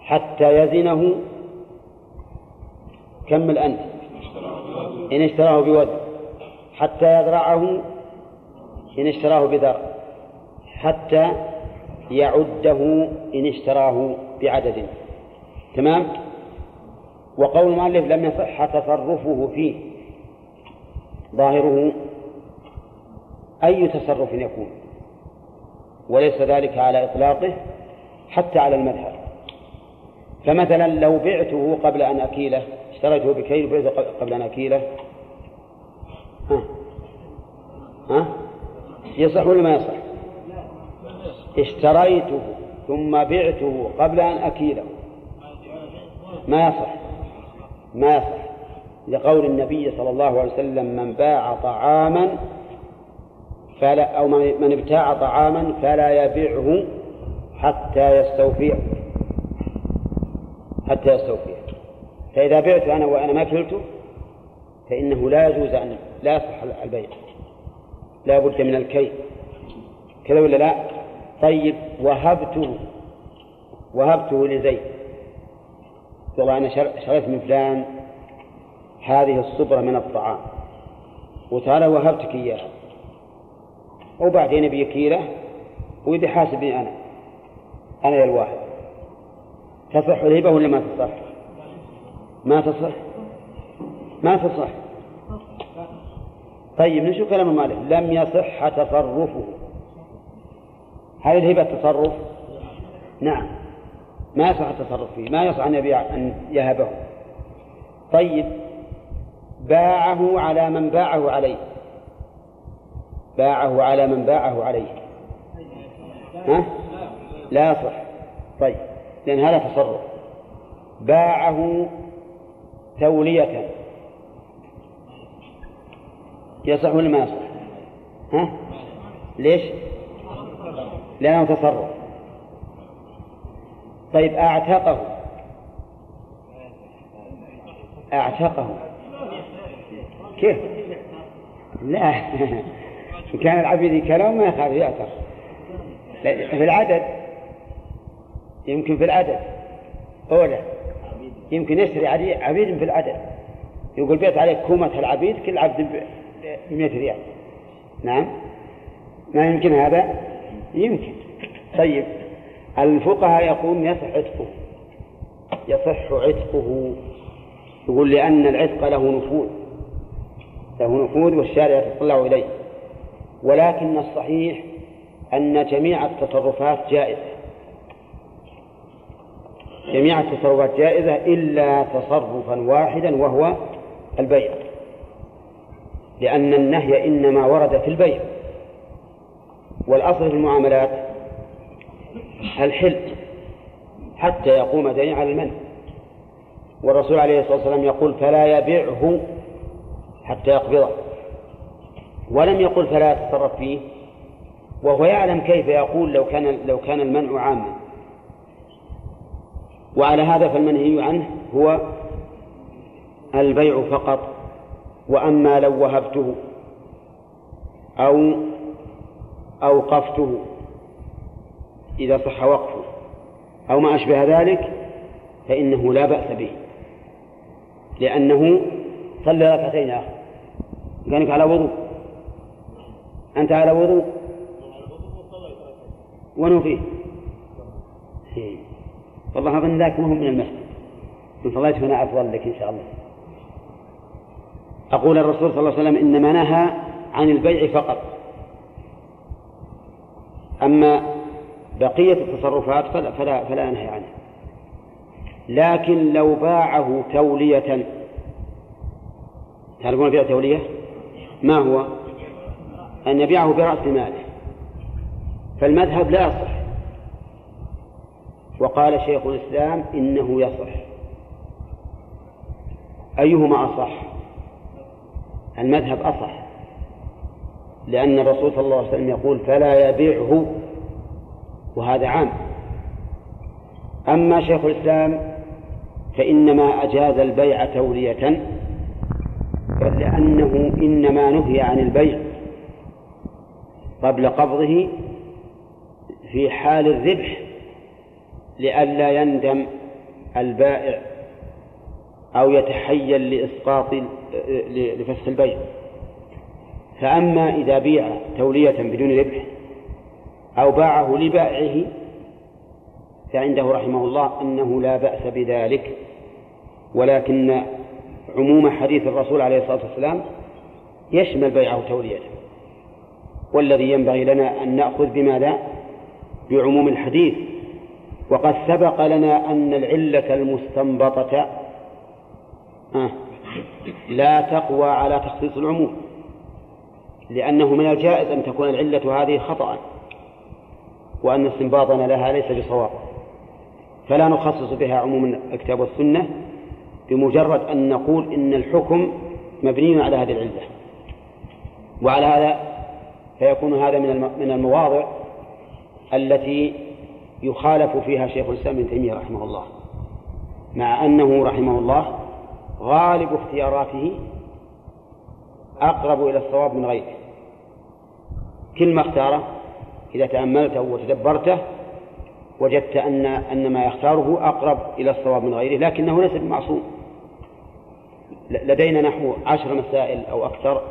حتى يزنه كمل أنت إن اشتراه بوزن حتى يذرعه إن اشتراه بذر حتى يعده إن اشتراه بعدد تمام؟ وقول المؤلف لم يصح تصرفه فيه. ظاهره أي تصرف يكون وليس ذلك على إطلاقه حتى على المذهب. فمثلا لو بعته قبل أن أكيله اشتريته بكيل وبعته قبل أن أكيله ها ها يصح ولا ما يصح؟ اشتريته ثم بعته قبل أن أكيله ما يصح؟ ما يصح. لقول النبي صلى الله عليه وسلم من باع طعاما فلا أو من ابتاع طعاما فلا يبيعه حتى يستوفيه. حتى يستوفيه. فإذا بعت أنا وأنا ما كلته فإنه لا يجوز أن لا يصح البيع. لا بد من الكي كذا ولا لا؟ طيب وهبته وهبته لزيد. والله أنا شريت من فلان هذه الصبرة من الطعام. وترى وهبتك إياها. وبعدين يبي كيلة ويبي حاسبني أنا. أنا الواحد. تصح الهبة ولا ما تصح؟ ما تصح؟ ما تصح. طيب نشوف كلام مالك لم يصح تصرفه. هل الهبة تصرف؟ نعم. ما يصح التصرف فيه. ما يصح أن يبيع أن يهبه. طيب. باعه على من باعه عليه. باعه على من باعه عليه. ها؟ لا يصح. طيب. لأن هذا تصرف. باعه تولية. يصح ولا ما يصح؟ ها؟ ليش؟ لأنه تصرف. طيب أعتقه. أعتقه. كيف؟ لا. إن كان العبيد كلام ما يخاف يعتق. في العدد. يمكن في العدد. أولى يمكن يشتري عبيد في العدد. يقول بيت عليك كومة العبيد كل عبد ب 100 ريال. نعم. ما يمكن هذا؟ يمكن. طيب. الفقهاء يقولون يصح عتقه. يصح عتقه. يقول لأن العتق له نفوذ. له نفوذ والشارع يتطلع إليه. ولكن الصحيح أن جميع التصرفات جائزة. جميع التصرفات جائزة إلا تصرفا واحدا وهو البيع. لأن النهي إنما ورد في البيع. والأصل في المعاملات الحل حتى يقوم دليل على المنع. والرسول عليه الصلاة والسلام يقول فلا يبيعه حتى يقبضه. ولم يقل فلا يتصرف فيه وهو يعلم كيف يقول لو كان لو كان المنع عاما. وعلى هذا فالمنهي عنه هو البيع فقط وأما لو وهبته أو أوقفته إذا صح وقفه أو ما أشبه ذلك فإنه لا بأس به لأنه صلى ركعتين يا أخي كانك على وضوء. أنت على وضوء؟ ونو فيه؟ والله أظن ذاك مهم من المسجد. إن صليت هنا أفضل لك إن شاء الله. أقول الرسول صلى الله عليه وسلم إنما نهى عن البيع فقط. أما بقية التصرفات فلا, فلا, فلا نهي عنها. لكن لو باعه تولية تعرفون بيع تولية؟ ما هو؟ أن يبيعه برأس ماله. فالمذهب لا يصح. وقال شيخ الإسلام إنه يصح. أيهما أصح؟ المذهب أصح. لأن الرسول صلى الله عليه وسلم يقول فلا يبيعه وهذا عام. أما شيخ الإسلام فإنما أجاز البيع تولية. لأنه إنما نهي عن البيع قبل قبضه في حال الذبح لئلا يندم البائع أو يتحيل لإسقاط لفسخ البيع. فأما إذا بيع تولية بدون ربح أو باعه لبائعه فعنده رحمه الله أنه لا بأس بذلك ولكن عموم حديث الرسول عليه الصلاة والسلام يشمل بيعه تولية والذي ينبغي لنا أن نأخذ بماذا؟ بعموم الحديث. وقد سبق لنا أن العلة المستنبطة لا تقوى على تخصيص العموم لأنه من الجائز أن تكون العلة هذه خطأ وأن استنباطنا لها ليس بصواب. فلا نخصص بها عموم الكتاب والسنة بمجرد أن نقول إن الحكم مبني على هذه العلة. وعلى هذا فيكون هذا من من المواضع التي يخالف فيها شيخ الإسلام ابن تيمية رحمه الله. مع أنه رحمه الله غالب اختياراته أقرب إلى الصواب من غيره. كل ما اختاره إذا تأملته وتدبرته وجدت أن أن ما يختاره أقرب إلى الصواب من غيره لكنه ليس بمعصوم. لدينا نحو عشر مسائل أو أكثر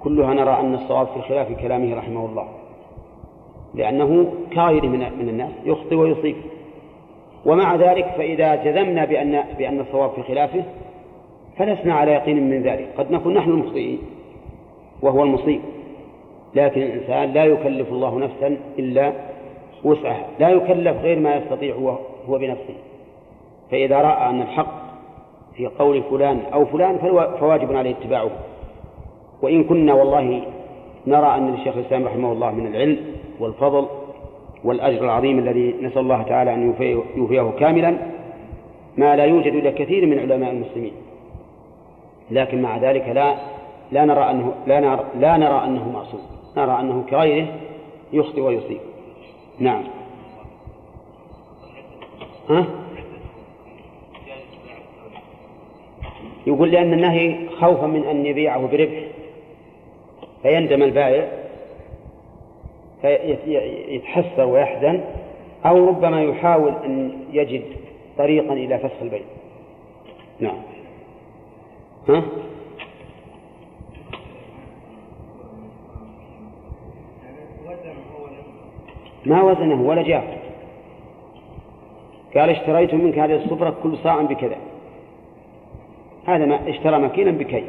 كلها نرى أن الصواب في خلاف كلامه رحمه الله. لأنه كغيره من من الناس يخطئ ويصيب. ومع ذلك فإذا جزمنا بأن بأن الصواب في خلافه فلسنا على يقين من ذلك. قد نكون نحن المخطئين وهو المصيب. لكن الإنسان لا يكلف الله نفسا إلا وسعها. لا يكلف غير ما يستطيع هو, هو بنفسه. فإذا رأى أن الحق في قول فلان أو فلان فواجب عليه اتباعه. وإن كنا والله نرى أن للشيخ الإسلام رحمه الله من العلم والفضل والأجر العظيم الذي نسأل الله تعالى أن يوفيه كاملا ما لا يوجد لكثير من علماء المسلمين. لكن مع ذلك لا لا نرى أنه لا نرى, لا نرى أنه معصوم. نرى أنه كغيره يخطئ ويصيب. نعم. ها؟ يقول لأن النهي خوفا من أن يبيعه بربح. فيندم البائع فيتحسر ويحزن أو ربما يحاول أن يجد طريقا إلى فسخ البيع. نعم. ها؟ ما وزنه؟ ولا جاء. قال اشتريت منك هذه الصفرة كل صاع بكذا. هذا ما اشترى مكينا بكي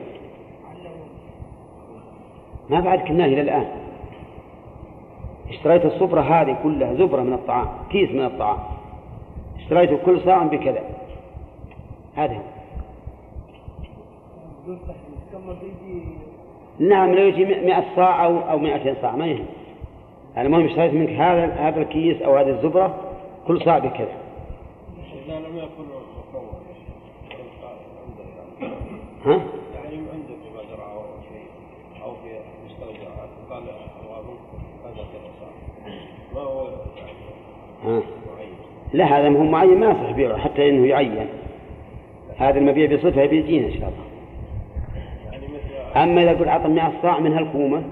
ما بعد كناه إلى الآن. اشتريت الصفرة هذه كلها زبرة من الطعام كيس من الطعام. اشتريت كل صاع بكذا. هذا. نعم لو يجي 100 صاع أو أو 200 صاع ما يهم. المهم اشتريت منك هذا هذا الكيس أو هذه الزبرة كل صاع بكذا. إذا لم ها؟ يعني عندك في شيء مستودعات. قال هذا كذا صار. ما هو ها. معين. لا هذا ما هو معين ما يصح بيعه حتى إنه يعين. هذا المبيع بصفة بيجينا إن شاء الله. يعني أما إذا قلت عطى 100 صاع من هالكومه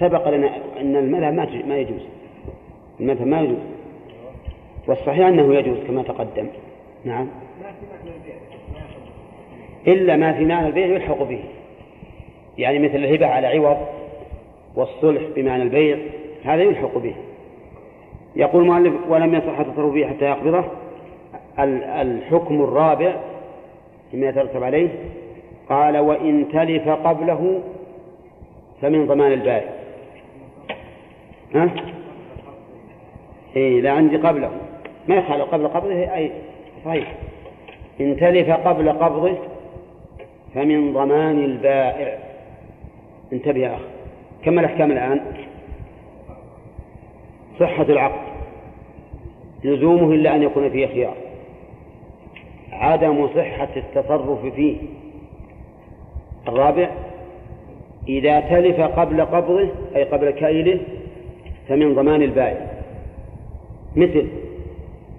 سبق لنا أن المذهب ما ما يجوز. المذهب ما يجوز. والصحيح أنه يجوز كما تقدم. نعم. إلا ما في معنى البيع يلحق به. يعني مثل الهبة على عوض والصلح بمعنى البيع هذا يلحق به. يقول المؤلف ولم يصح التصرف حتى يقبضه. ال- الحكم الرابع فيما يترتب عليه قال وإن تلف قبله فمن ضمان البائع. ها؟ إيه لا عندي قبله. ما يخالف قبل قبضه؟ أي صحيح. إن تلف قبل قبضه فمن ضمان البائع. انتبه يا أخ كم الأحكام الآن؟ صحة العقد. لزومه إلا أن يكون فيه خيار. عدم صحة التصرف فيه. الرابع إذا تلف قبل قبضه أي قبل كيله فمن ضمان البائع. مثل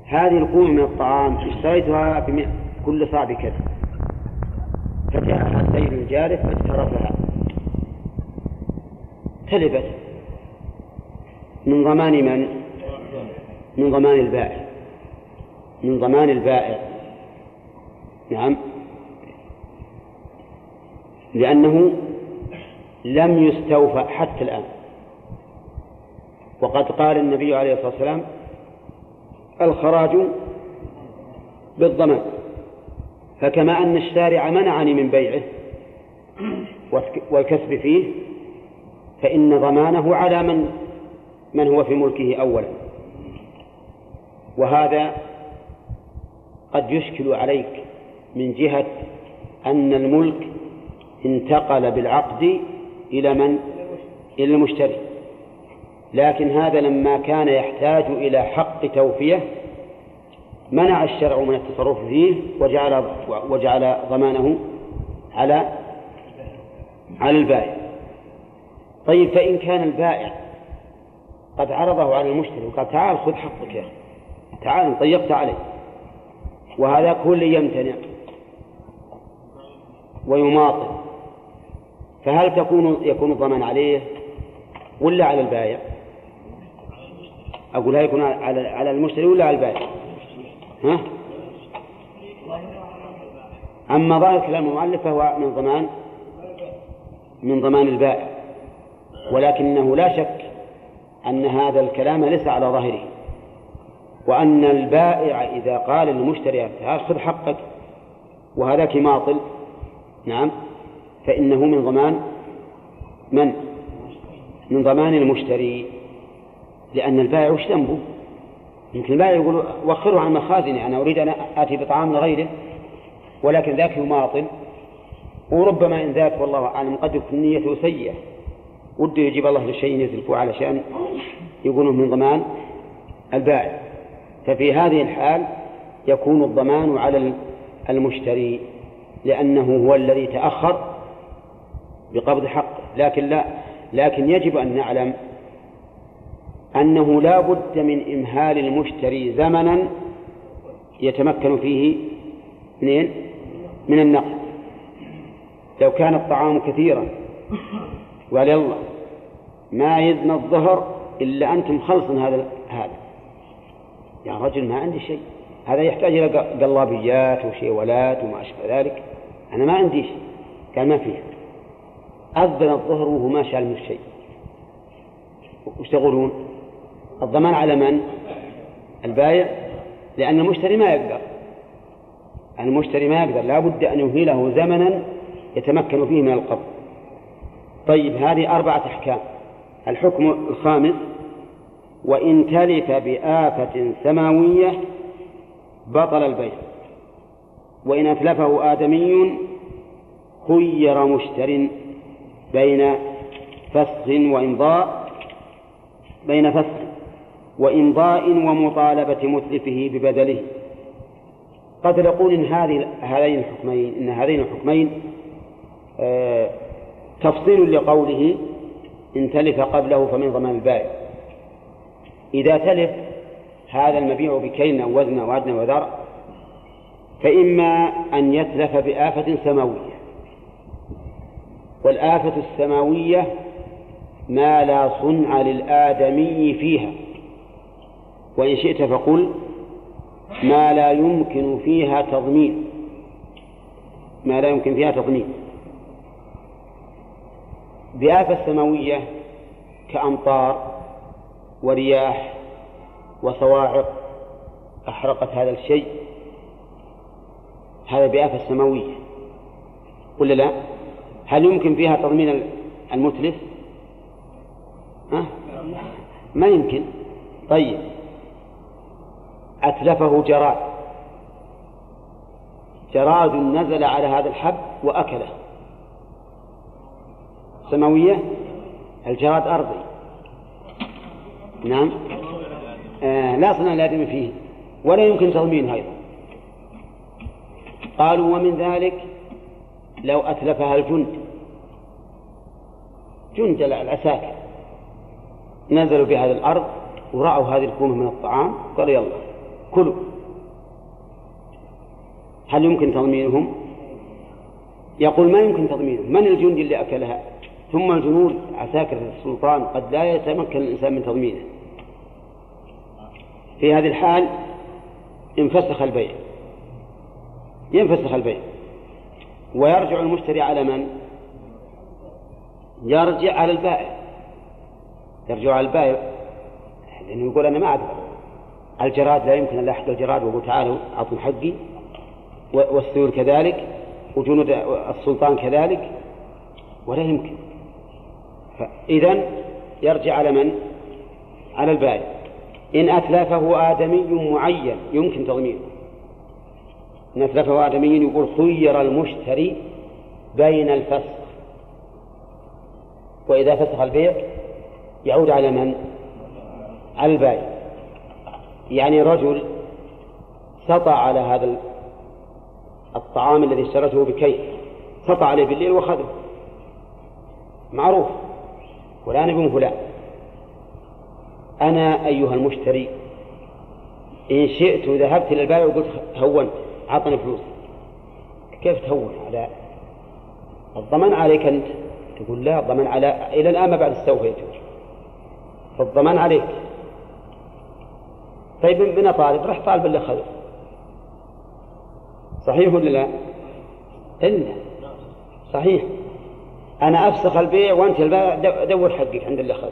هذه القومة من الطعام اشتريتها بمئة كل صاع بكذا. فجاء السيد الجارف فاجترفها تلفت من ضمان من؟ من ضمان البائع. من ضمان البائع. نعم. لأنه لم يستوفى حتى الآن. وقد قال النبي عليه الصلاة والسلام الخراج بالضمان. فكما أن الشارع منعني من بيعه والكسب فيه فإن ضمانه على من من هو في ملكه أولا وهذا قد يشكل عليك من جهة أن الملك انتقل بالعقد إلى من؟ إلى المشتري لكن هذا لما كان يحتاج إلى حق توفية منع الشرع من التصرف فيه وجعل وجعل ضمانه على على البائع طيب فإن كان البائع قد عرضه على المشتري وقال تعال خذ حقك يا أخي تعال ضيقت عليه وهذا كل يمتنع ويماطل فهل تكون يكون الضمان عليه ولا على البائع؟ أقول هل يكون على على المشتري ولا على البائع؟ ها؟ أما ظاهر كلام المؤلف فهو من ضمان من ضمان البائع ولكنه لا شك أن هذا الكلام ليس على ظاهره وأن البائع إذا قال للمشتري تعال خذ حقك وهذاك ماطل نعم فإنه من ضمان من؟ من ضمان المشتري لأن البائع وش ذنبه؟ يمكن البائع يقول وخره عن مخازني أنا أريد أن آتي بطعام لغيره ولكن ذاك يماطل وربما إن ذاك والله أعلم قد يكون نيته سيئة. وده يجيب الله لشيء يزلفه علشان يقولوا من ضمان البائع. ففي هذه الحال يكون الضمان على المشتري لأنه هو الذي تأخر بقبض حقه. لكن لا لكن يجب أن نعلم أنه لا بد من إمهال المشتري زمنا يتمكن فيه منين؟ من النقد. لو كان الطعام كثيرا يلا ما يدنى الظهر إلا أنتم خلصن هذا هذا. يا رجل ما عندي شيء. هذا يحتاج إلى قلابيات وشيولات وما أشبه ذلك. أنا ما عندي شيء. قال ما فيه أذن الظهر وهو ما شال من الشيء وش تقولون؟ الضمان على من؟ البايع لأن المشتري ما يقدر. المشتري ما يقدر لا بد أن يهيله زمنا يتمكن فيه من القبض. طيب هذه أربعة أحكام. الحكم الخامس وإن تلف بآفة سماوية بطل البيع. وإن أتلفه آدمي خير مشتر بين فسخ وإمضاء بين فسخ وإمضاء ومطالبة متلفه ببدله. قد نقول إن هذه هذين الحكمين إن هذين الحكمين آه تفصيل لقوله إن تلف قبله فمن ضمان البائع. إذا تلف هذا المبيع بكيل أو وزن أو عدن وذرع فإما أن يتلف بآفة سماوية. والآفة السماوية ما لا صنع للآدمي فيها. وإن شئت فقل ما لا يمكن فيها تضمين ما لا يمكن فيها تضمين بآفة سماوية كأمطار ورياح وصواعق أحرقت هذا الشيء هذا بآفة سماوية ولا لا؟ هل يمكن فيها تضمين المتلف؟ أه؟ ما يمكن طيب أتلفه جراد. جراد نزل على هذا الحب وأكله. سماوية؟ الجراد أرضي. نعم. آه لا صنع الآدم فيه. ولا يمكن تضمينه أيضا. قالوا ومن ذلك لو أتلفها الجند. جند العساكر. نزلوا بهذه الأرض ورأوا هذه الكومة من الطعام. قالوا يلا. كلوا. هل يمكن تضمينهم؟ يقول ما يمكن تضمينهم. من الجندي اللي أكلها؟ ثم الجنود عساكر السلطان قد لا يتمكن الإنسان من تضمينه. في هذه الحال انفسخ البيع. ينفسخ البيع. ويرجع المشتري على من؟ يرجع على البائع. يرجع على البائع. لأنه يقول أنا ما أقدر الجراد لا يمكن أن لاحق الجراد وأقول تعالوا أعطوا حقي والسيول كذلك وجنود السلطان كذلك ولا يمكن. إذا يرجع على من؟ على البائع إن أتلفه آدمي معين يمكن تضمينه. إن أتلفه آدمي يقول خير المشتري بين الفسخ. وإذا فسخ البيع يعود على من؟ على البائع يعني رجل سطع على هذا الطعام الذي اشترته بكيل سطع عليه بالليل وخذه. معروف. فلان ابن فلان. أنا أيها المشتري إن شئت ذهبت إلى البائع وقلت هونت أعطني فلوس. كيف تهون على؟ الضمان عليك أنت. تقول لا الضمان على إلى الآن ما بعد استوفيته فالضمان عليك. طيب من طالب راح طالب اللي خذ صحيح ولا لا؟ إلا صحيح. أنا أفسخ البيع وأنت البائع دور حقك عند اللي أخذ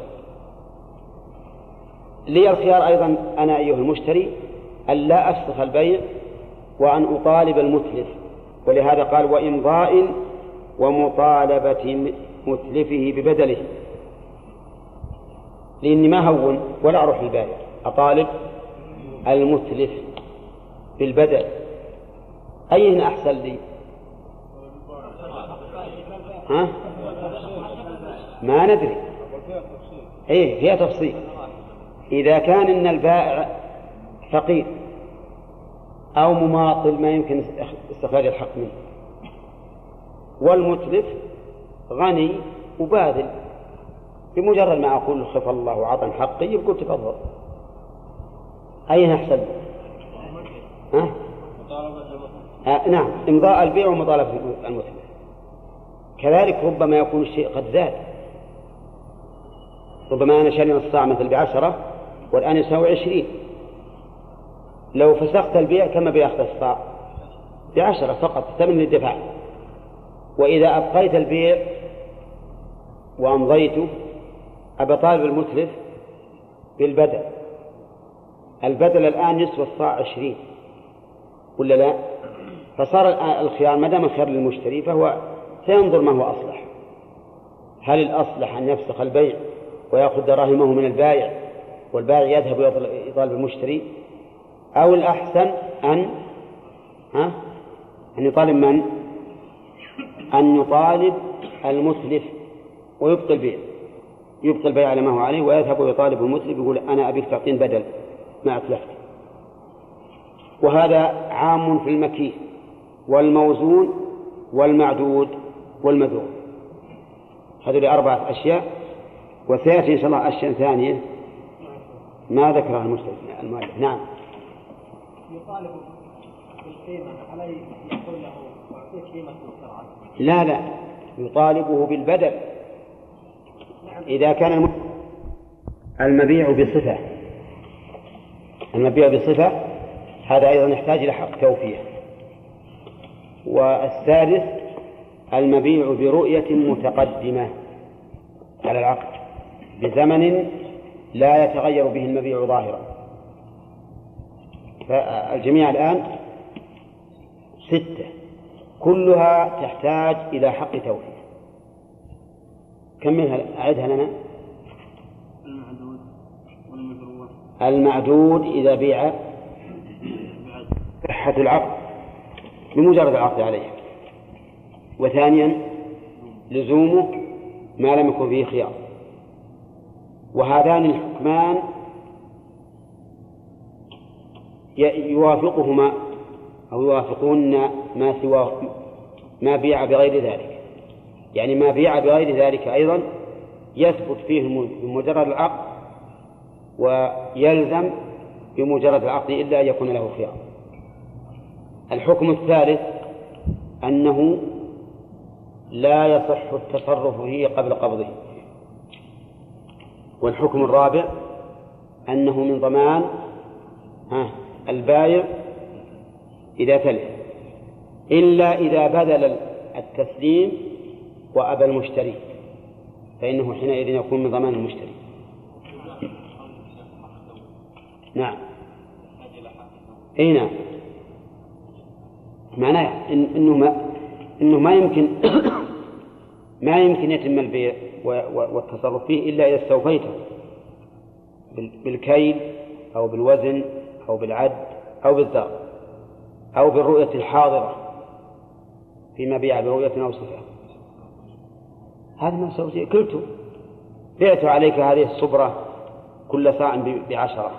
لي الخيار أيضا أنا أيها المشتري أن لا أفسخ البيع وأن أطالب المتلف. ولهذا قال وإمضاء ومطالبة متلفه ببدله. لأني ما هون ولا أروح البائع أطالب المتلف بالبدل أين أحسن لي؟ ها؟ ما ندري. إيه فيها تفصيل. إذا كان إن البائع فقير أو مماطل ما يمكن استخراج الحق منه. والمتلف غني وباذل بمجرد ما أقول خف الله وعطني حقي يقول تفضل. أين أحسن ها؟ آه نعم إمضاء البيع ومطالبة المتلف كذلك ربما يكون الشيء قد زاد. ربما أنا شاري الصاع مثل بعشرة والآن يساوي عشرين. لو فسخت البيع كما بيأخذ الصاع؟ بعشرة فقط ثمن الدفاع وإذا أبقيت البيع وأمضيته أبى طالب المتلف بالبدل البدل الآن يسوى الصاع عشرين. ولا لا؟ فصار الخيار ما دام الخيار للمشتري فهو سينظر ما هو أصلح. هل الأصلح أن يفسخ البيع ويأخذ دراهمه من البائع والبائع يذهب ويطالب المشتري؟ أو الأحسن أن ها؟ أن يطالب من؟ أن يطالب المتلف ويبطل البيع يبطل البيع على ما هو عليه ويذهب ويطالب المتلف يقول أنا أبيك تعطين بدل. ما أتلفت وهذا عام في المكي والموزون والمعدود والمذوق هذول أربعة أشياء. وسيأتي إن شاء الله أشياء ثانية. ما ذكرها المؤلف. نعم. يطالب بالقيمة عليه يقول له أعطيك قيمة لا لا. يطالبه بالبدل. إذا كان المبيع بصفة. المبيع بصفة هذا أيضا يحتاج إلى حق توفية والثالث المبيع برؤية متقدمة على العقد بزمن لا يتغير به المبيع ظاهرا. فالجميع الآن ستة. كلها تحتاج إلى حق توفية كم منها؟ أعدها لنا المعدود والمجرور المعدود إذا بيع صحة العقد بمجرد العقد عليه. وثانيا لزومه ما لم يكن فيه خيار. وهذان الحكمان يوافقهما أو يوافقون ما سواه ما بيع بغير ذلك. يعني ما بيع بغير ذلك أيضا يثبت فيه بمجرد العقد ويلزم بمجرد العقد إلا أن يكون له خيار. الحكم الثالث أنه لا يصح التصرف فيه قبل قبضه. والحكم الرابع أنه من ضمان البايع إذا تلف إلا إذا بذل التسليم وأبى المشتري فإنه حينئذ يكون من ضمان المشتري. نعم. أي نعم. معناه إن إنه ما إنه ما يمكن ما يمكن يتم البيع والتصرف فيه إلا إذا استوفيته. بالكيل أو بالوزن أو بالعد أو بالضغط أو بالرؤية الحاضرة فيما بيع برؤية أو صفة. هذا ما سويته كلته بعت عليك هذه الصبرة كل ساعة بعشرة.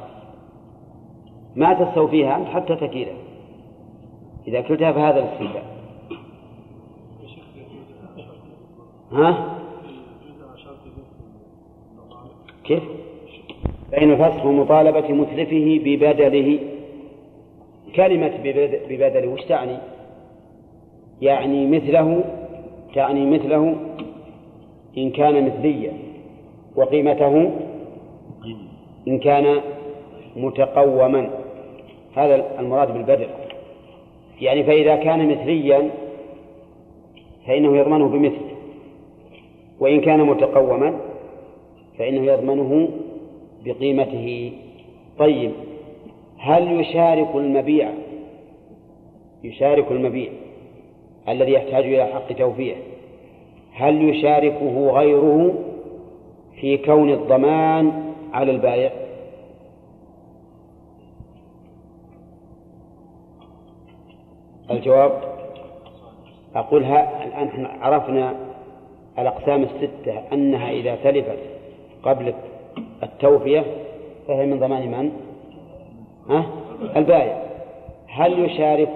ما تستوفيها أنت حتى تكيلها إذا كلتها فهذا الاستيفاء ها؟ كيف؟ فإن فسخ مطالبة متلفه ببدله كلمة ببدله وش تعني؟ يعني مثله تعني مثله إن كان مثليا وقيمته إن كان متقوما هذا المراد بالبدل يعني فإذا كان مثليا فإنه يضمنه بمثل وإن كان متقوما فإنه يضمنه بقيمته. طيب هل يشارك المبيع؟ يشارك المبيع الذي يحتاج إلى حق توفيه هل يشاركه غيره في كون الضمان على البائع؟ الجواب أقولها الآن عرفنا الأقسام الستة أنها إذا تلفت قبل التوفية فهي من ضمان من؟ ها؟ البائع هل يشارك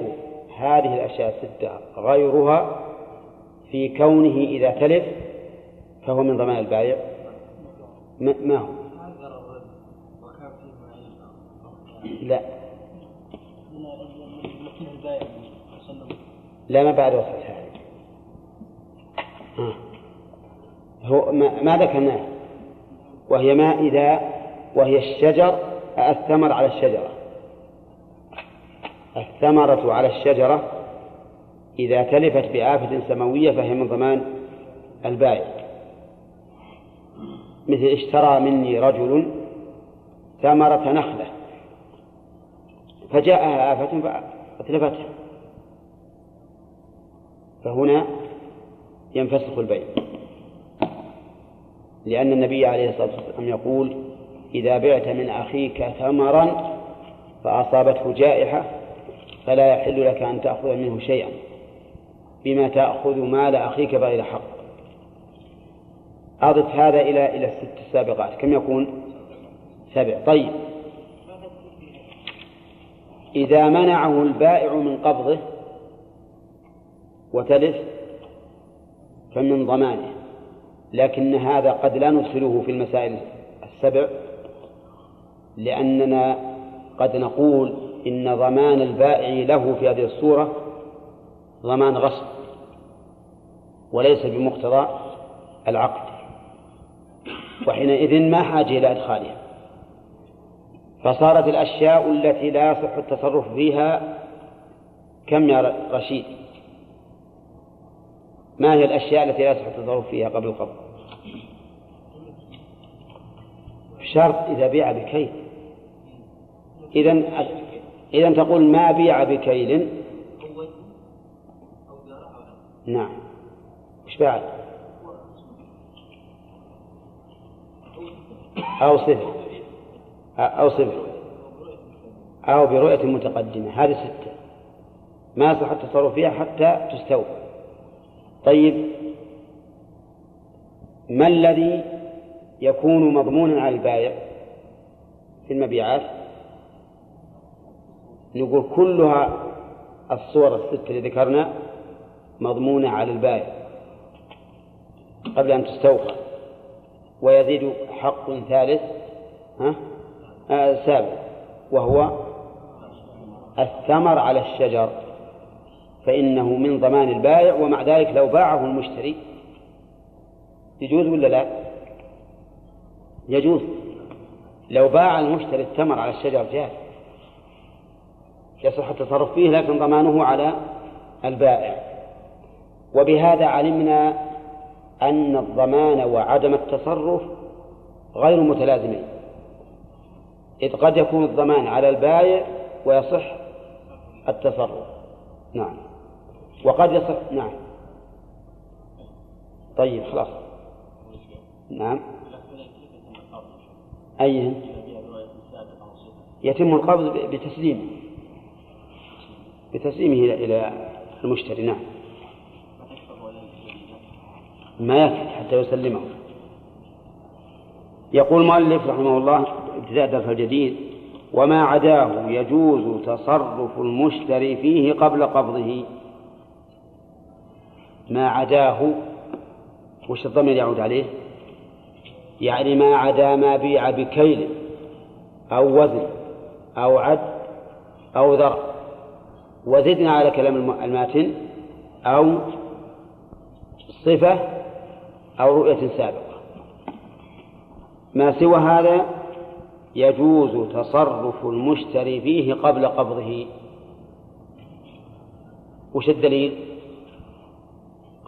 هذه الأشياء الستة غيرها في كونه إذا تلف فهو من ضمان البائع ما هو لا لا ما بعد وصف هذه هو ما ذكرناه. وهي ما إذا وهي الشجر الثمر على الشجرة. الثمرة على الشجرة إذا تلفت بآفة سماوية فهي من ضمان البائع. مثل اشترى مني رجل ثمرة نخلة فجاءها آفة فأتلفتها. فهنا ينفسخ البيع. لأن النبي عليه الصلاة والسلام يقول إذا بعت من أخيك ثمرا فأصابته جائحة فلا يحل لك أن تأخذ منه شيئا بما تأخذ مال أخيك بغير حق. أضف هذا إلى إلى الست السابقات. كم يكون؟ سبع. طيب. إذا منعه البائع من قبضه وتلف فمن ضمانه لكن هذا قد لا ندخله في المسائل السبع لأننا قد نقول إن ضمان البائع له في هذه الصورة ضمان غصب وليس بمقتضى العقد وحينئذ ما حاجة إلى إدخالها. فصارت الأشياء التي لا يصح التصرف فيها كم يا رشيد؟ ما هي الأشياء التي لا يصح التصرف فيها قبل القبض؟ شرط إذا بيع بكيل. إذا إذا تقول ما بيع بكيل. نعم. وش بعد؟ أو صفة أو صفة أو برؤية متقدمة. هذه ستة. ما يصح التصرف فيها حتى تستوى طيب ما الذي يكون مضمونا على البائع في المبيعات؟ نقول كلها الصور الستة اللي ذكرنا مضمونة على البائع قبل أن تستوفى ويزيد حق ثالث ها؟ آه سابع وهو الثمر على الشجر. فإنه من ضمان البائع ومع ذلك لو باعه المشتري. يجوز ولا لا؟ يجوز. لو باع المشتري الثمر على الشجر جاز يصح التصرف فيه لكن ضمانه على البائع. وبهذا علمنا أن الضمان وعدم التصرف غير متلازمين. إذ قد يكون الضمان على البائع ويصح التصرف. نعم. وقد يصح نعم. طيب خلاص. نعم. أي. يتم القبض بتسليمه. بتسليمه إلى المشتري نعم. ما يكفي حتى يسلمه. يقول المؤلف رحمه الله ابتداء الدرس الجديد وما عداه يجوز تصرف المشتري فيه قبل قبضه. ما عداه وش الضمير يعود عليه؟ يعني ما عدا ما بيع بكيل أو وزن أو عد أو ذرع وزدنا على كلام الماتن أو صفة أو رؤية سابقة. ما سوى هذا يجوز تصرف المشتري فيه قبل قبضه. وش الدليل؟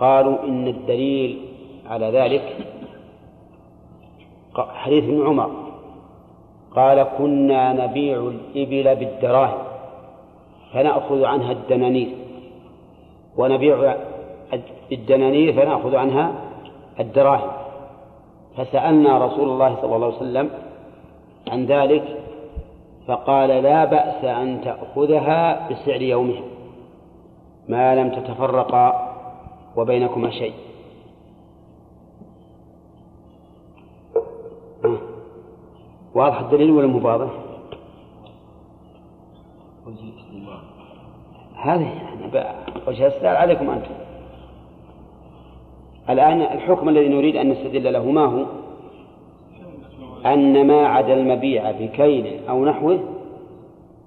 قالوا إن الدليل على ذلك حديث ابن عمر. قال كنا نبيع الإبل بالدراهم فنأخذ عنها الدنانير. ونبيع الدنانير فنأخذ عنها الدراهم. فسألنا رسول الله صلى الله عليه وسلم عن ذلك فقال لا بأس أن تأخذها بسعر يومها. ما لم تتفرقا وبينكما شيء. واضح الدليل ولا مواضح؟ هذه يعني وجه السؤال عليكم أنتم. الآن الحكم الذي نريد أن نستدل له ما هو؟ أن ما عدا المبيع بكيل أو نحوه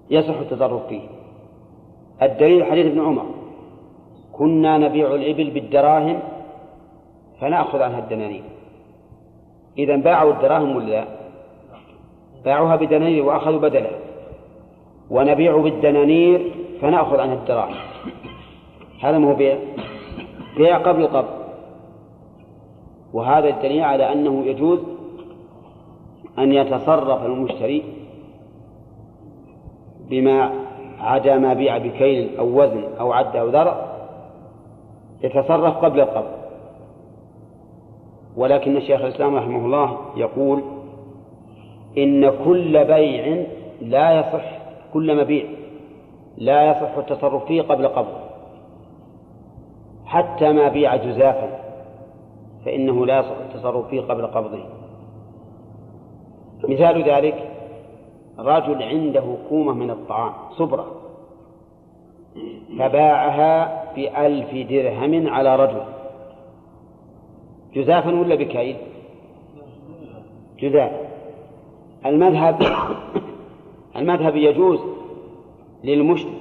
يصح التصرف فيه. الدليل حديث ابن عمر. كنا نبيع الإبل بالدراهم فنأخذ عنها الدنانير. إذا باعوا الدراهم ولا لا؟ باعوها بدنانير وأخذوا بدلها ونبيع بالدنانير فنأخذ عنه الدراهم. هذا ما هو بيع. بيع قبل القبض. وهذا الدليل على أنه يجوز أن يتصرف المشتري بما عدا ما بيع بكيل أو وزن أو عد أو ذرع يتصرف قبل القبض ولكن الشيخ الإسلام رحمه الله يقول إن كل بيع لا يصح كل مبيع لا يصح التصرف فيه قبل قبض حتى ما بيع جزافا فإنه لا يصح التصرف فيه قبل قبضه مثال ذلك رجل عنده كومة من الطعام صبرة فباعها بألف درهم على رجل. جزافا ولا بكيل؟ جزاف المذهب المذهب يجوز للمشتري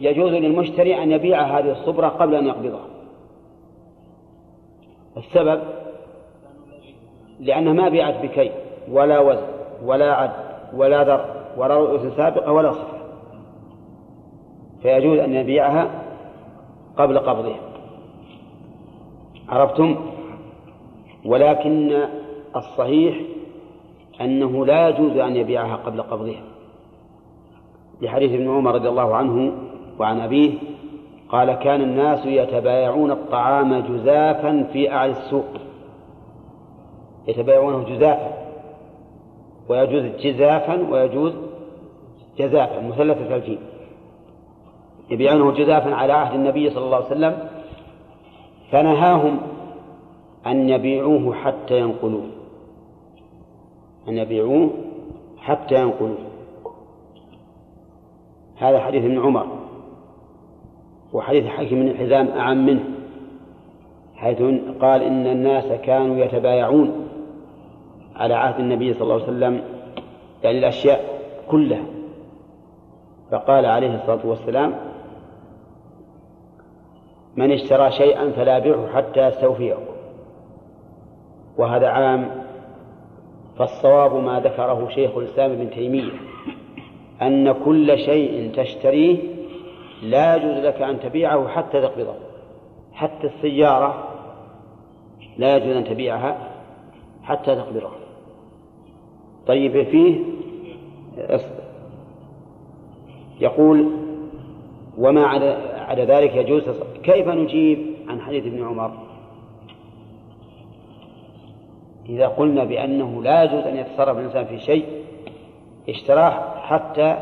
يجوز للمشتري أن يبيع هذه الصبرة قبل أن يقبضها. السبب؟ لأنها ما بيعت بكي ولا وزن ولا عد ولا ذر ولا رؤوس سابقة ولا صفة فيجوز أن يبيعها قبل قبضها. عرفتم؟ ولكن الصحيح أنه لا يجوز أن يبيعها قبل قبضها. لحديث ابن عمر رضي الله عنه وعن أبيه قال كان الناس يتبايعون الطعام جزافا في أعلى السوق. يتبايعونه جزافا. ويجوز جزافا ويجوز جزافا مثلثة الجيم يبيعونه جزافا على عهد النبي صلى الله عليه وسلم فنهاهم أن يبيعوه حتى ينقلوه. أن يبيعوه حتى ينقلوه. هذا حديث ابن عمر وحديث حكيم بن الحزام أعم منه حيث قال إن الناس كانوا يتبايعون على عهد النبي صلى الله عليه وسلم يعني الأشياء كلها. فقال عليه الصلاة والسلام من اشترى شيئا فلا يبيعه حتى يستوفيه وهذا عام فالصواب ما ذكره شيخ الإسلام ابن تيمية أن كل شيء تشتريه لا يجوز لك أن تبيعه حتى تقبضه حتى السيارة لا يجوز أن تبيعها حتى تقبضه. طيب فيه يقول وما عدا ذلك يجوز كيف نجيب عن حديث ابن عمر؟ إذا قلنا بأنه لا يجوز أن يتصرف الإنسان في شيء اشتراه حتى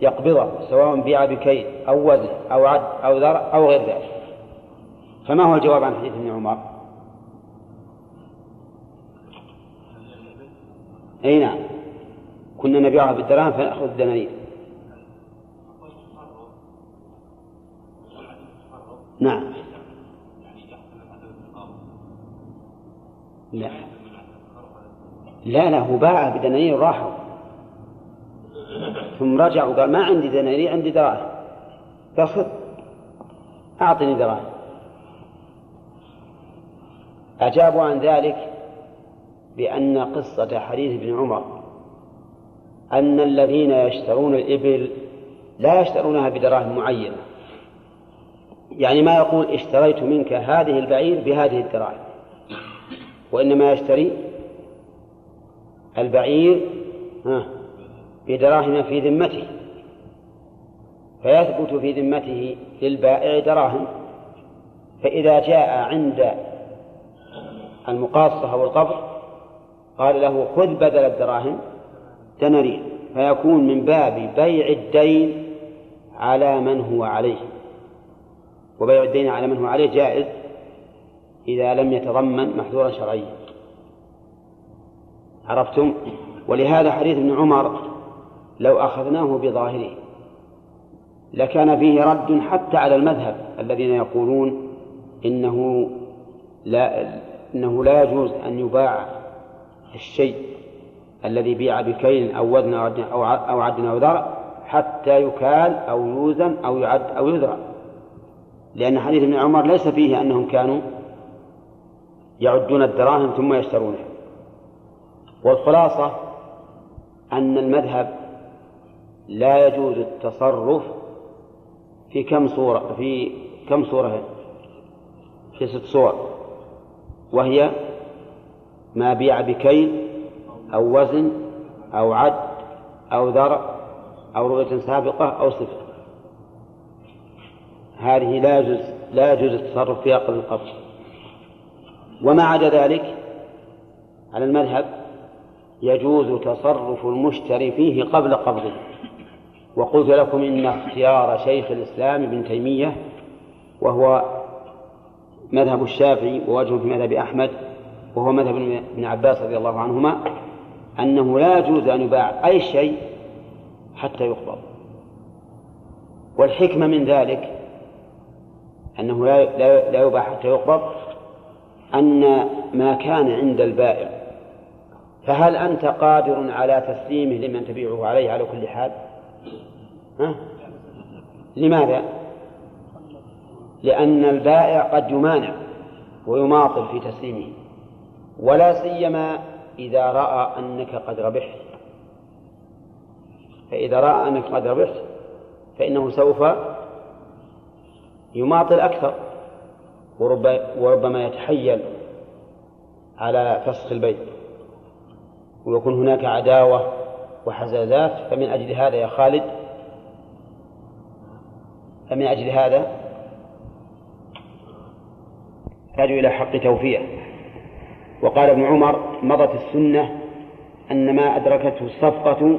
يقبضه سواء بيع بكيل أو وزن أو عد أو ذرع أو غير ذلك. فما هو الجواب عن حديث ابن عمر؟ أي نعم. كنا نبيعها بالدراهم فنأخذ الدنانير. نعم. لا. لا لا هو باع بدنانير راحوا ثم رجع وقال ما عندي دنانير عندي دراهم. قال أعطني دراهم. أجابوا عن ذلك بأن قصة حديث ابن عمر أن الذين يشترون الإبل لا يشترونها بدراهم معينة. يعني ما يقول اشتريت منك هذه البعير بهذه الدراهم وإنما يشتري البعير بدراهم في ذمته فيثبت في ذمته للبائع دراهم فإذا جاء عند المقاصة أو القبض قال له خذ بدل الدراهم دنانير فيكون من باب بيع الدين على من هو عليه. وبيع الدين على من هو عليه جائز إذا لم يتضمن محذورا شرعيا. عرفتم؟ ولهذا حديث ابن عمر لو أخذناه بظاهره لكان فيه رد حتى على المذهب الذين يقولون إنه لا إنه لا يجوز أن يباع الشيء الذي بيع بكيل أو وزن أو أو عد أو ذرع حتى يكال أو يوزن أو يعد أو يذرع لأن حديث ابن عمر ليس فيه أنهم كانوا يعدون الدراهم ثم يشترونها والخلاصة أن المذهب لا يجوز التصرف في كم صورة في كم صورة في ست صور وهي ما بيع بكيل أو وزن أو عد أو ذرع أو رؤية سابقة أو صفة. هذه لا يجوز لا يجوز التصرف فيها قبل القبض. وما عدا ذلك على المذهب يجوز تصرف المشتري فيه قبل قبضه. وقلت لكم إن اختيار شيخ الإسلام ابن تيمية وهو مذهب الشافعي ووجه في مذهب أحمد وهو مذهب ابن عباس رضي الله عنهما أنه لا يجوز أن يباع أي شيء حتى يقبض. والحكمة من ذلك أنه لا لا يباع حتى يقبض أن ما كان عند البائع فهل أنت قادر على تسليمه لمن تبيعه عليه على كل حال؟ ها؟ لماذا؟ لأن البائع قد يمانع ويماطل في تسليمه ولا سيما إذا رأى أنك قد ربحت فإذا رأى أنك قد ربحت فإنه سوف يماطل أكثر وربما يتحيل على فسخ البيت ويكون هناك عداوة وحزازات فمن أجل هذا يا خالد فمن أجل هذا يحتاج إلى حق توفية. وقال ابن عمر مضت السنة أن ما أدركته الصفقة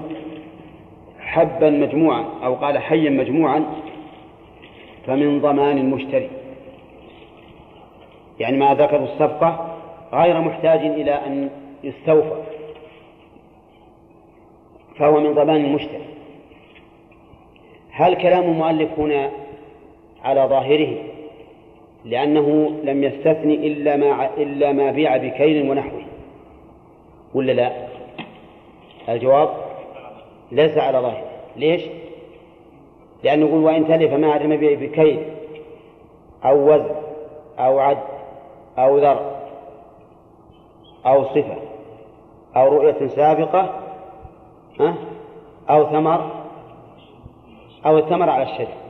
حبا مجموعا أو قال حيا مجموعا فمن ضمان المشتري. يعني ما أدركته الصفقة غير محتاج إلى أن يستوفى. فهو من ضمان المشتري. هل كلام المؤلف هنا على ظاهره لأنه لم يستثني إلا ما إلا ما بيع بكيل ونحوه؟ ولا لا؟ الجواب ليس على ظاهره. ليش؟ لأنه يقول وإن تلف ما عدم بكيل أو وزن أو عد أو ذر أو صفة أو رؤية سابقة أو ثمر أو الثمر على الشجر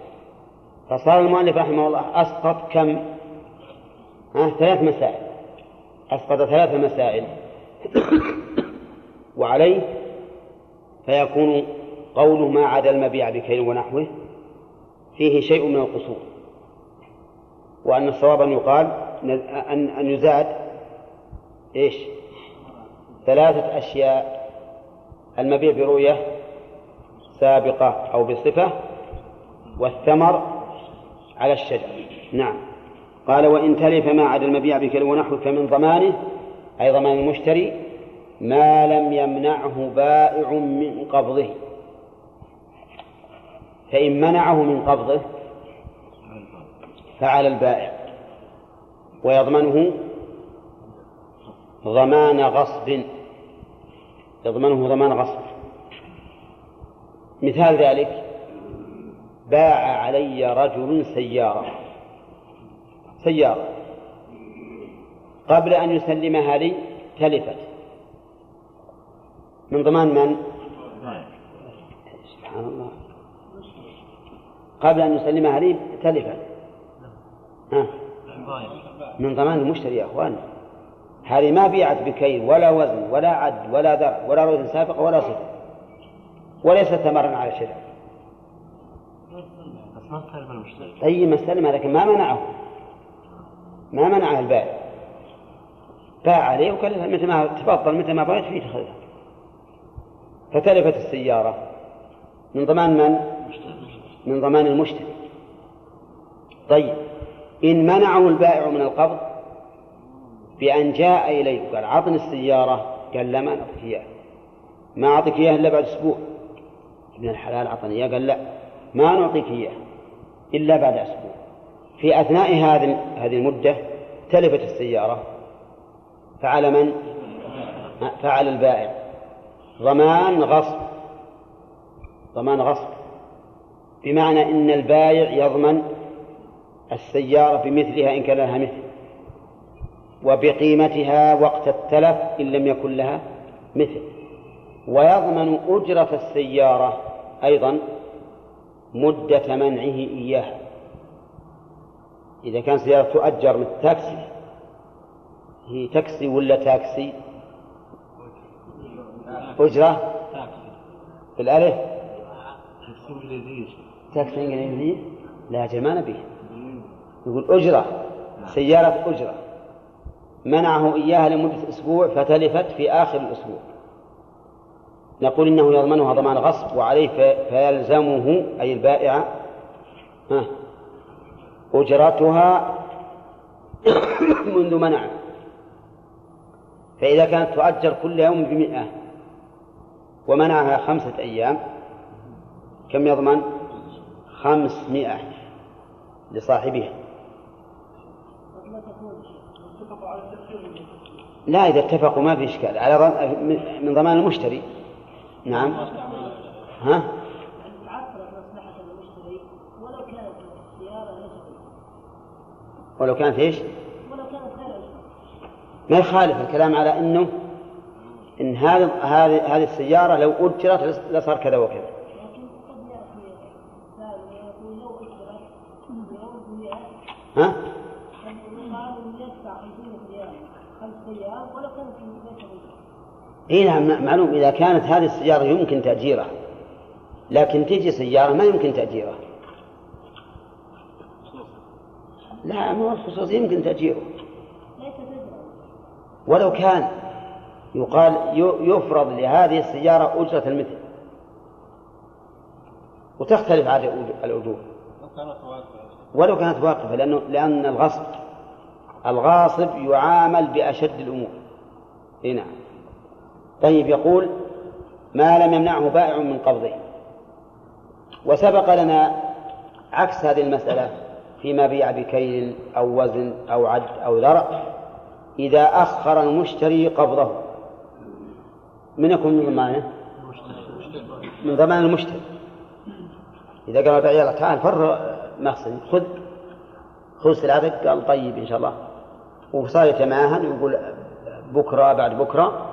فصار المؤلف رحمه الله أسقط كم؟ ثلاث مسائل. أسقط ثلاث مسائل. وعليه فيكون قوله ما عدا المبيع بكيل ونحوه فيه شيء من القصور. وأن الصواب أن يقال أن أن يزاد إيش؟ ثلاثة أشياء المبيع برؤية سابقة أو بصفة والثمر على الشجر. نعم. قال وإن تلف ما عدا المبيع بكل ونحو فمن ضمانه أي ضمان المشتري ما لم يمنعه بائع من قبضه. فإن منعه من قبضه فعلى البائع ويضمنه ضمان غصب يضمنه ضمان غصب. مثال ذلك باع علي رجل سيارة سيارة قبل أن يسلمها لي تلفت. من ضمان من؟ سبحان الله. قبل أن يسلمها لي تلفت ها. من ضمان المشتري يا أخوان. هذه ما بيعت بكيل ولا وزن ولا عد ولا درع ولا روز سابقة ولا صفة وليست ثمرا على المشتري أي ما استلم لكن ما منعه. ما منعه البائع. باع عليه وكلفها متى ما تفضل متى ما بغيت فيه تخذها فتلفت السيارة. من ضمان من؟ من ضمان المشتري طيب إن منعه البائع من القبض بأن جاء إليه وقال عطني السيارة قال لا ما نعطيك إياها. ما أعطيك إياها إلا بعد أسبوع. ابن الحلال أعطني إياه قال لا ما نعطيك إياه إلا بعد أسبوع. في أثناء هذه هذه المدة تلفت السيارة فعلى من؟ فعلى البائع. ضمان غصب. ضمان غصب. بمعنى إن البايع يضمن السيارة بمثلها إن كان لها مثل وبقيمتها وقت التلف إن لم يكن لها مثل. ويضمن أجرة السيارة أيضا مدة منعه إياه إذا كان سيارة تؤجر مثل تاكسي هي تاكسي ولا تاكسي؟ أجرة؟ في تاكسي إنجليزي لا أجل ما نبيه يقول أجرة سيارة أجرة. منعه إياها لمدة أسبوع فتلفت في آخر الأسبوع. نقول إنه يضمنها ضمان غصب وعليه فيلزمه أي البائع أجرتها منذ منعه. فإذا كانت تؤجر كل يوم بمئة ومنعها خمسة أيام كم يضمن؟ خمسمائة لصاحبها. لا إذا اتفقوا ما في إشكال. على من ضمان المشتري. نعم. ها؟ ولو كانت إيش؟ ما يخالف الكلام على إنه إن هذه هذه السيارة لو أجرت لصار كذا وكذا. ها؟ اي نعم معلوم إذا كانت هذه السيارة يمكن تاجيرها لكن تجي سيارة ما يمكن تاجيرها لا مو الخصوص يمكن تأجيره. ولو كان يقال يفرض لهذه السيارة أجرة المثل. وتختلف عن الأجور. ولو كانت واقفة لأنه لأن الغصب الغاصب يعامل بأشد الأمور. إي نعم. طيب يقول ما لم يمنعه بائع من قبضه. وسبق لنا عكس هذه المسألة فيما بيع بكيل أو وزن أو عد أو ذرع. إذا أخر المشتري قبضه. من يكون من ضمانه؟ من ضمان المشتري. إذا قال البائع تعال فر مخزن. خذ خذ سلعتك قال طيب إن شاء الله. وصار يتماهل ويقول بكرة بعد بكرة.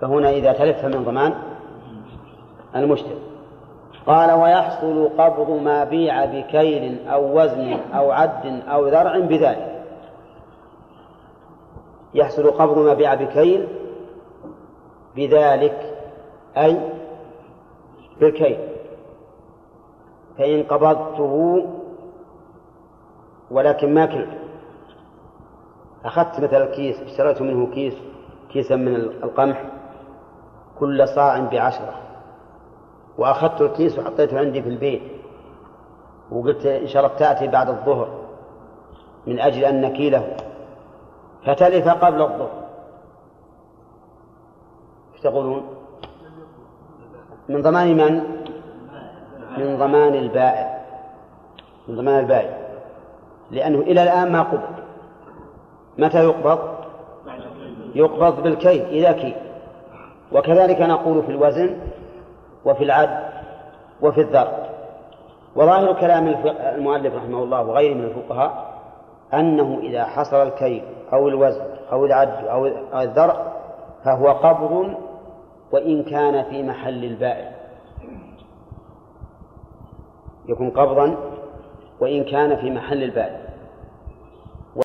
فهنا إذا تلف من ضمان المشتري. قال ويحصل قبض ما بيع بكيل أو وزن أو عد أو ذرع بذلك. يحصل قبض ما بيع بكيل بذلك أي بالكيل. فإن قبضته ولكن ما كلت أخذت مثل الكيس اشتريت منه كيس كيسا من القمح كل صاع بعشرة. وأخذت الكيس وحطيته عندي في البيت. وقلت إن شاء الله تأتي بعد الظهر من أجل أن نكيله فتلف قبل الظهر. إيش تقولون؟ من ضمان من؟ من ضمان البائع. من ضمان البائع. لأنه إلى الآن ما قبض. متى يقبض؟ يقبض بالكيل إذا كيل وكذلك نقول في الوزن وفي العد وفي الذر وظاهر كلام المؤلف رحمه الله وغيره من الفقهاء أنه إذا حصل الكيل أو الوزن أو العد أو الذر فهو قبض وإن كان في محل البائع. يكون قبضا وإن كان في محل البائع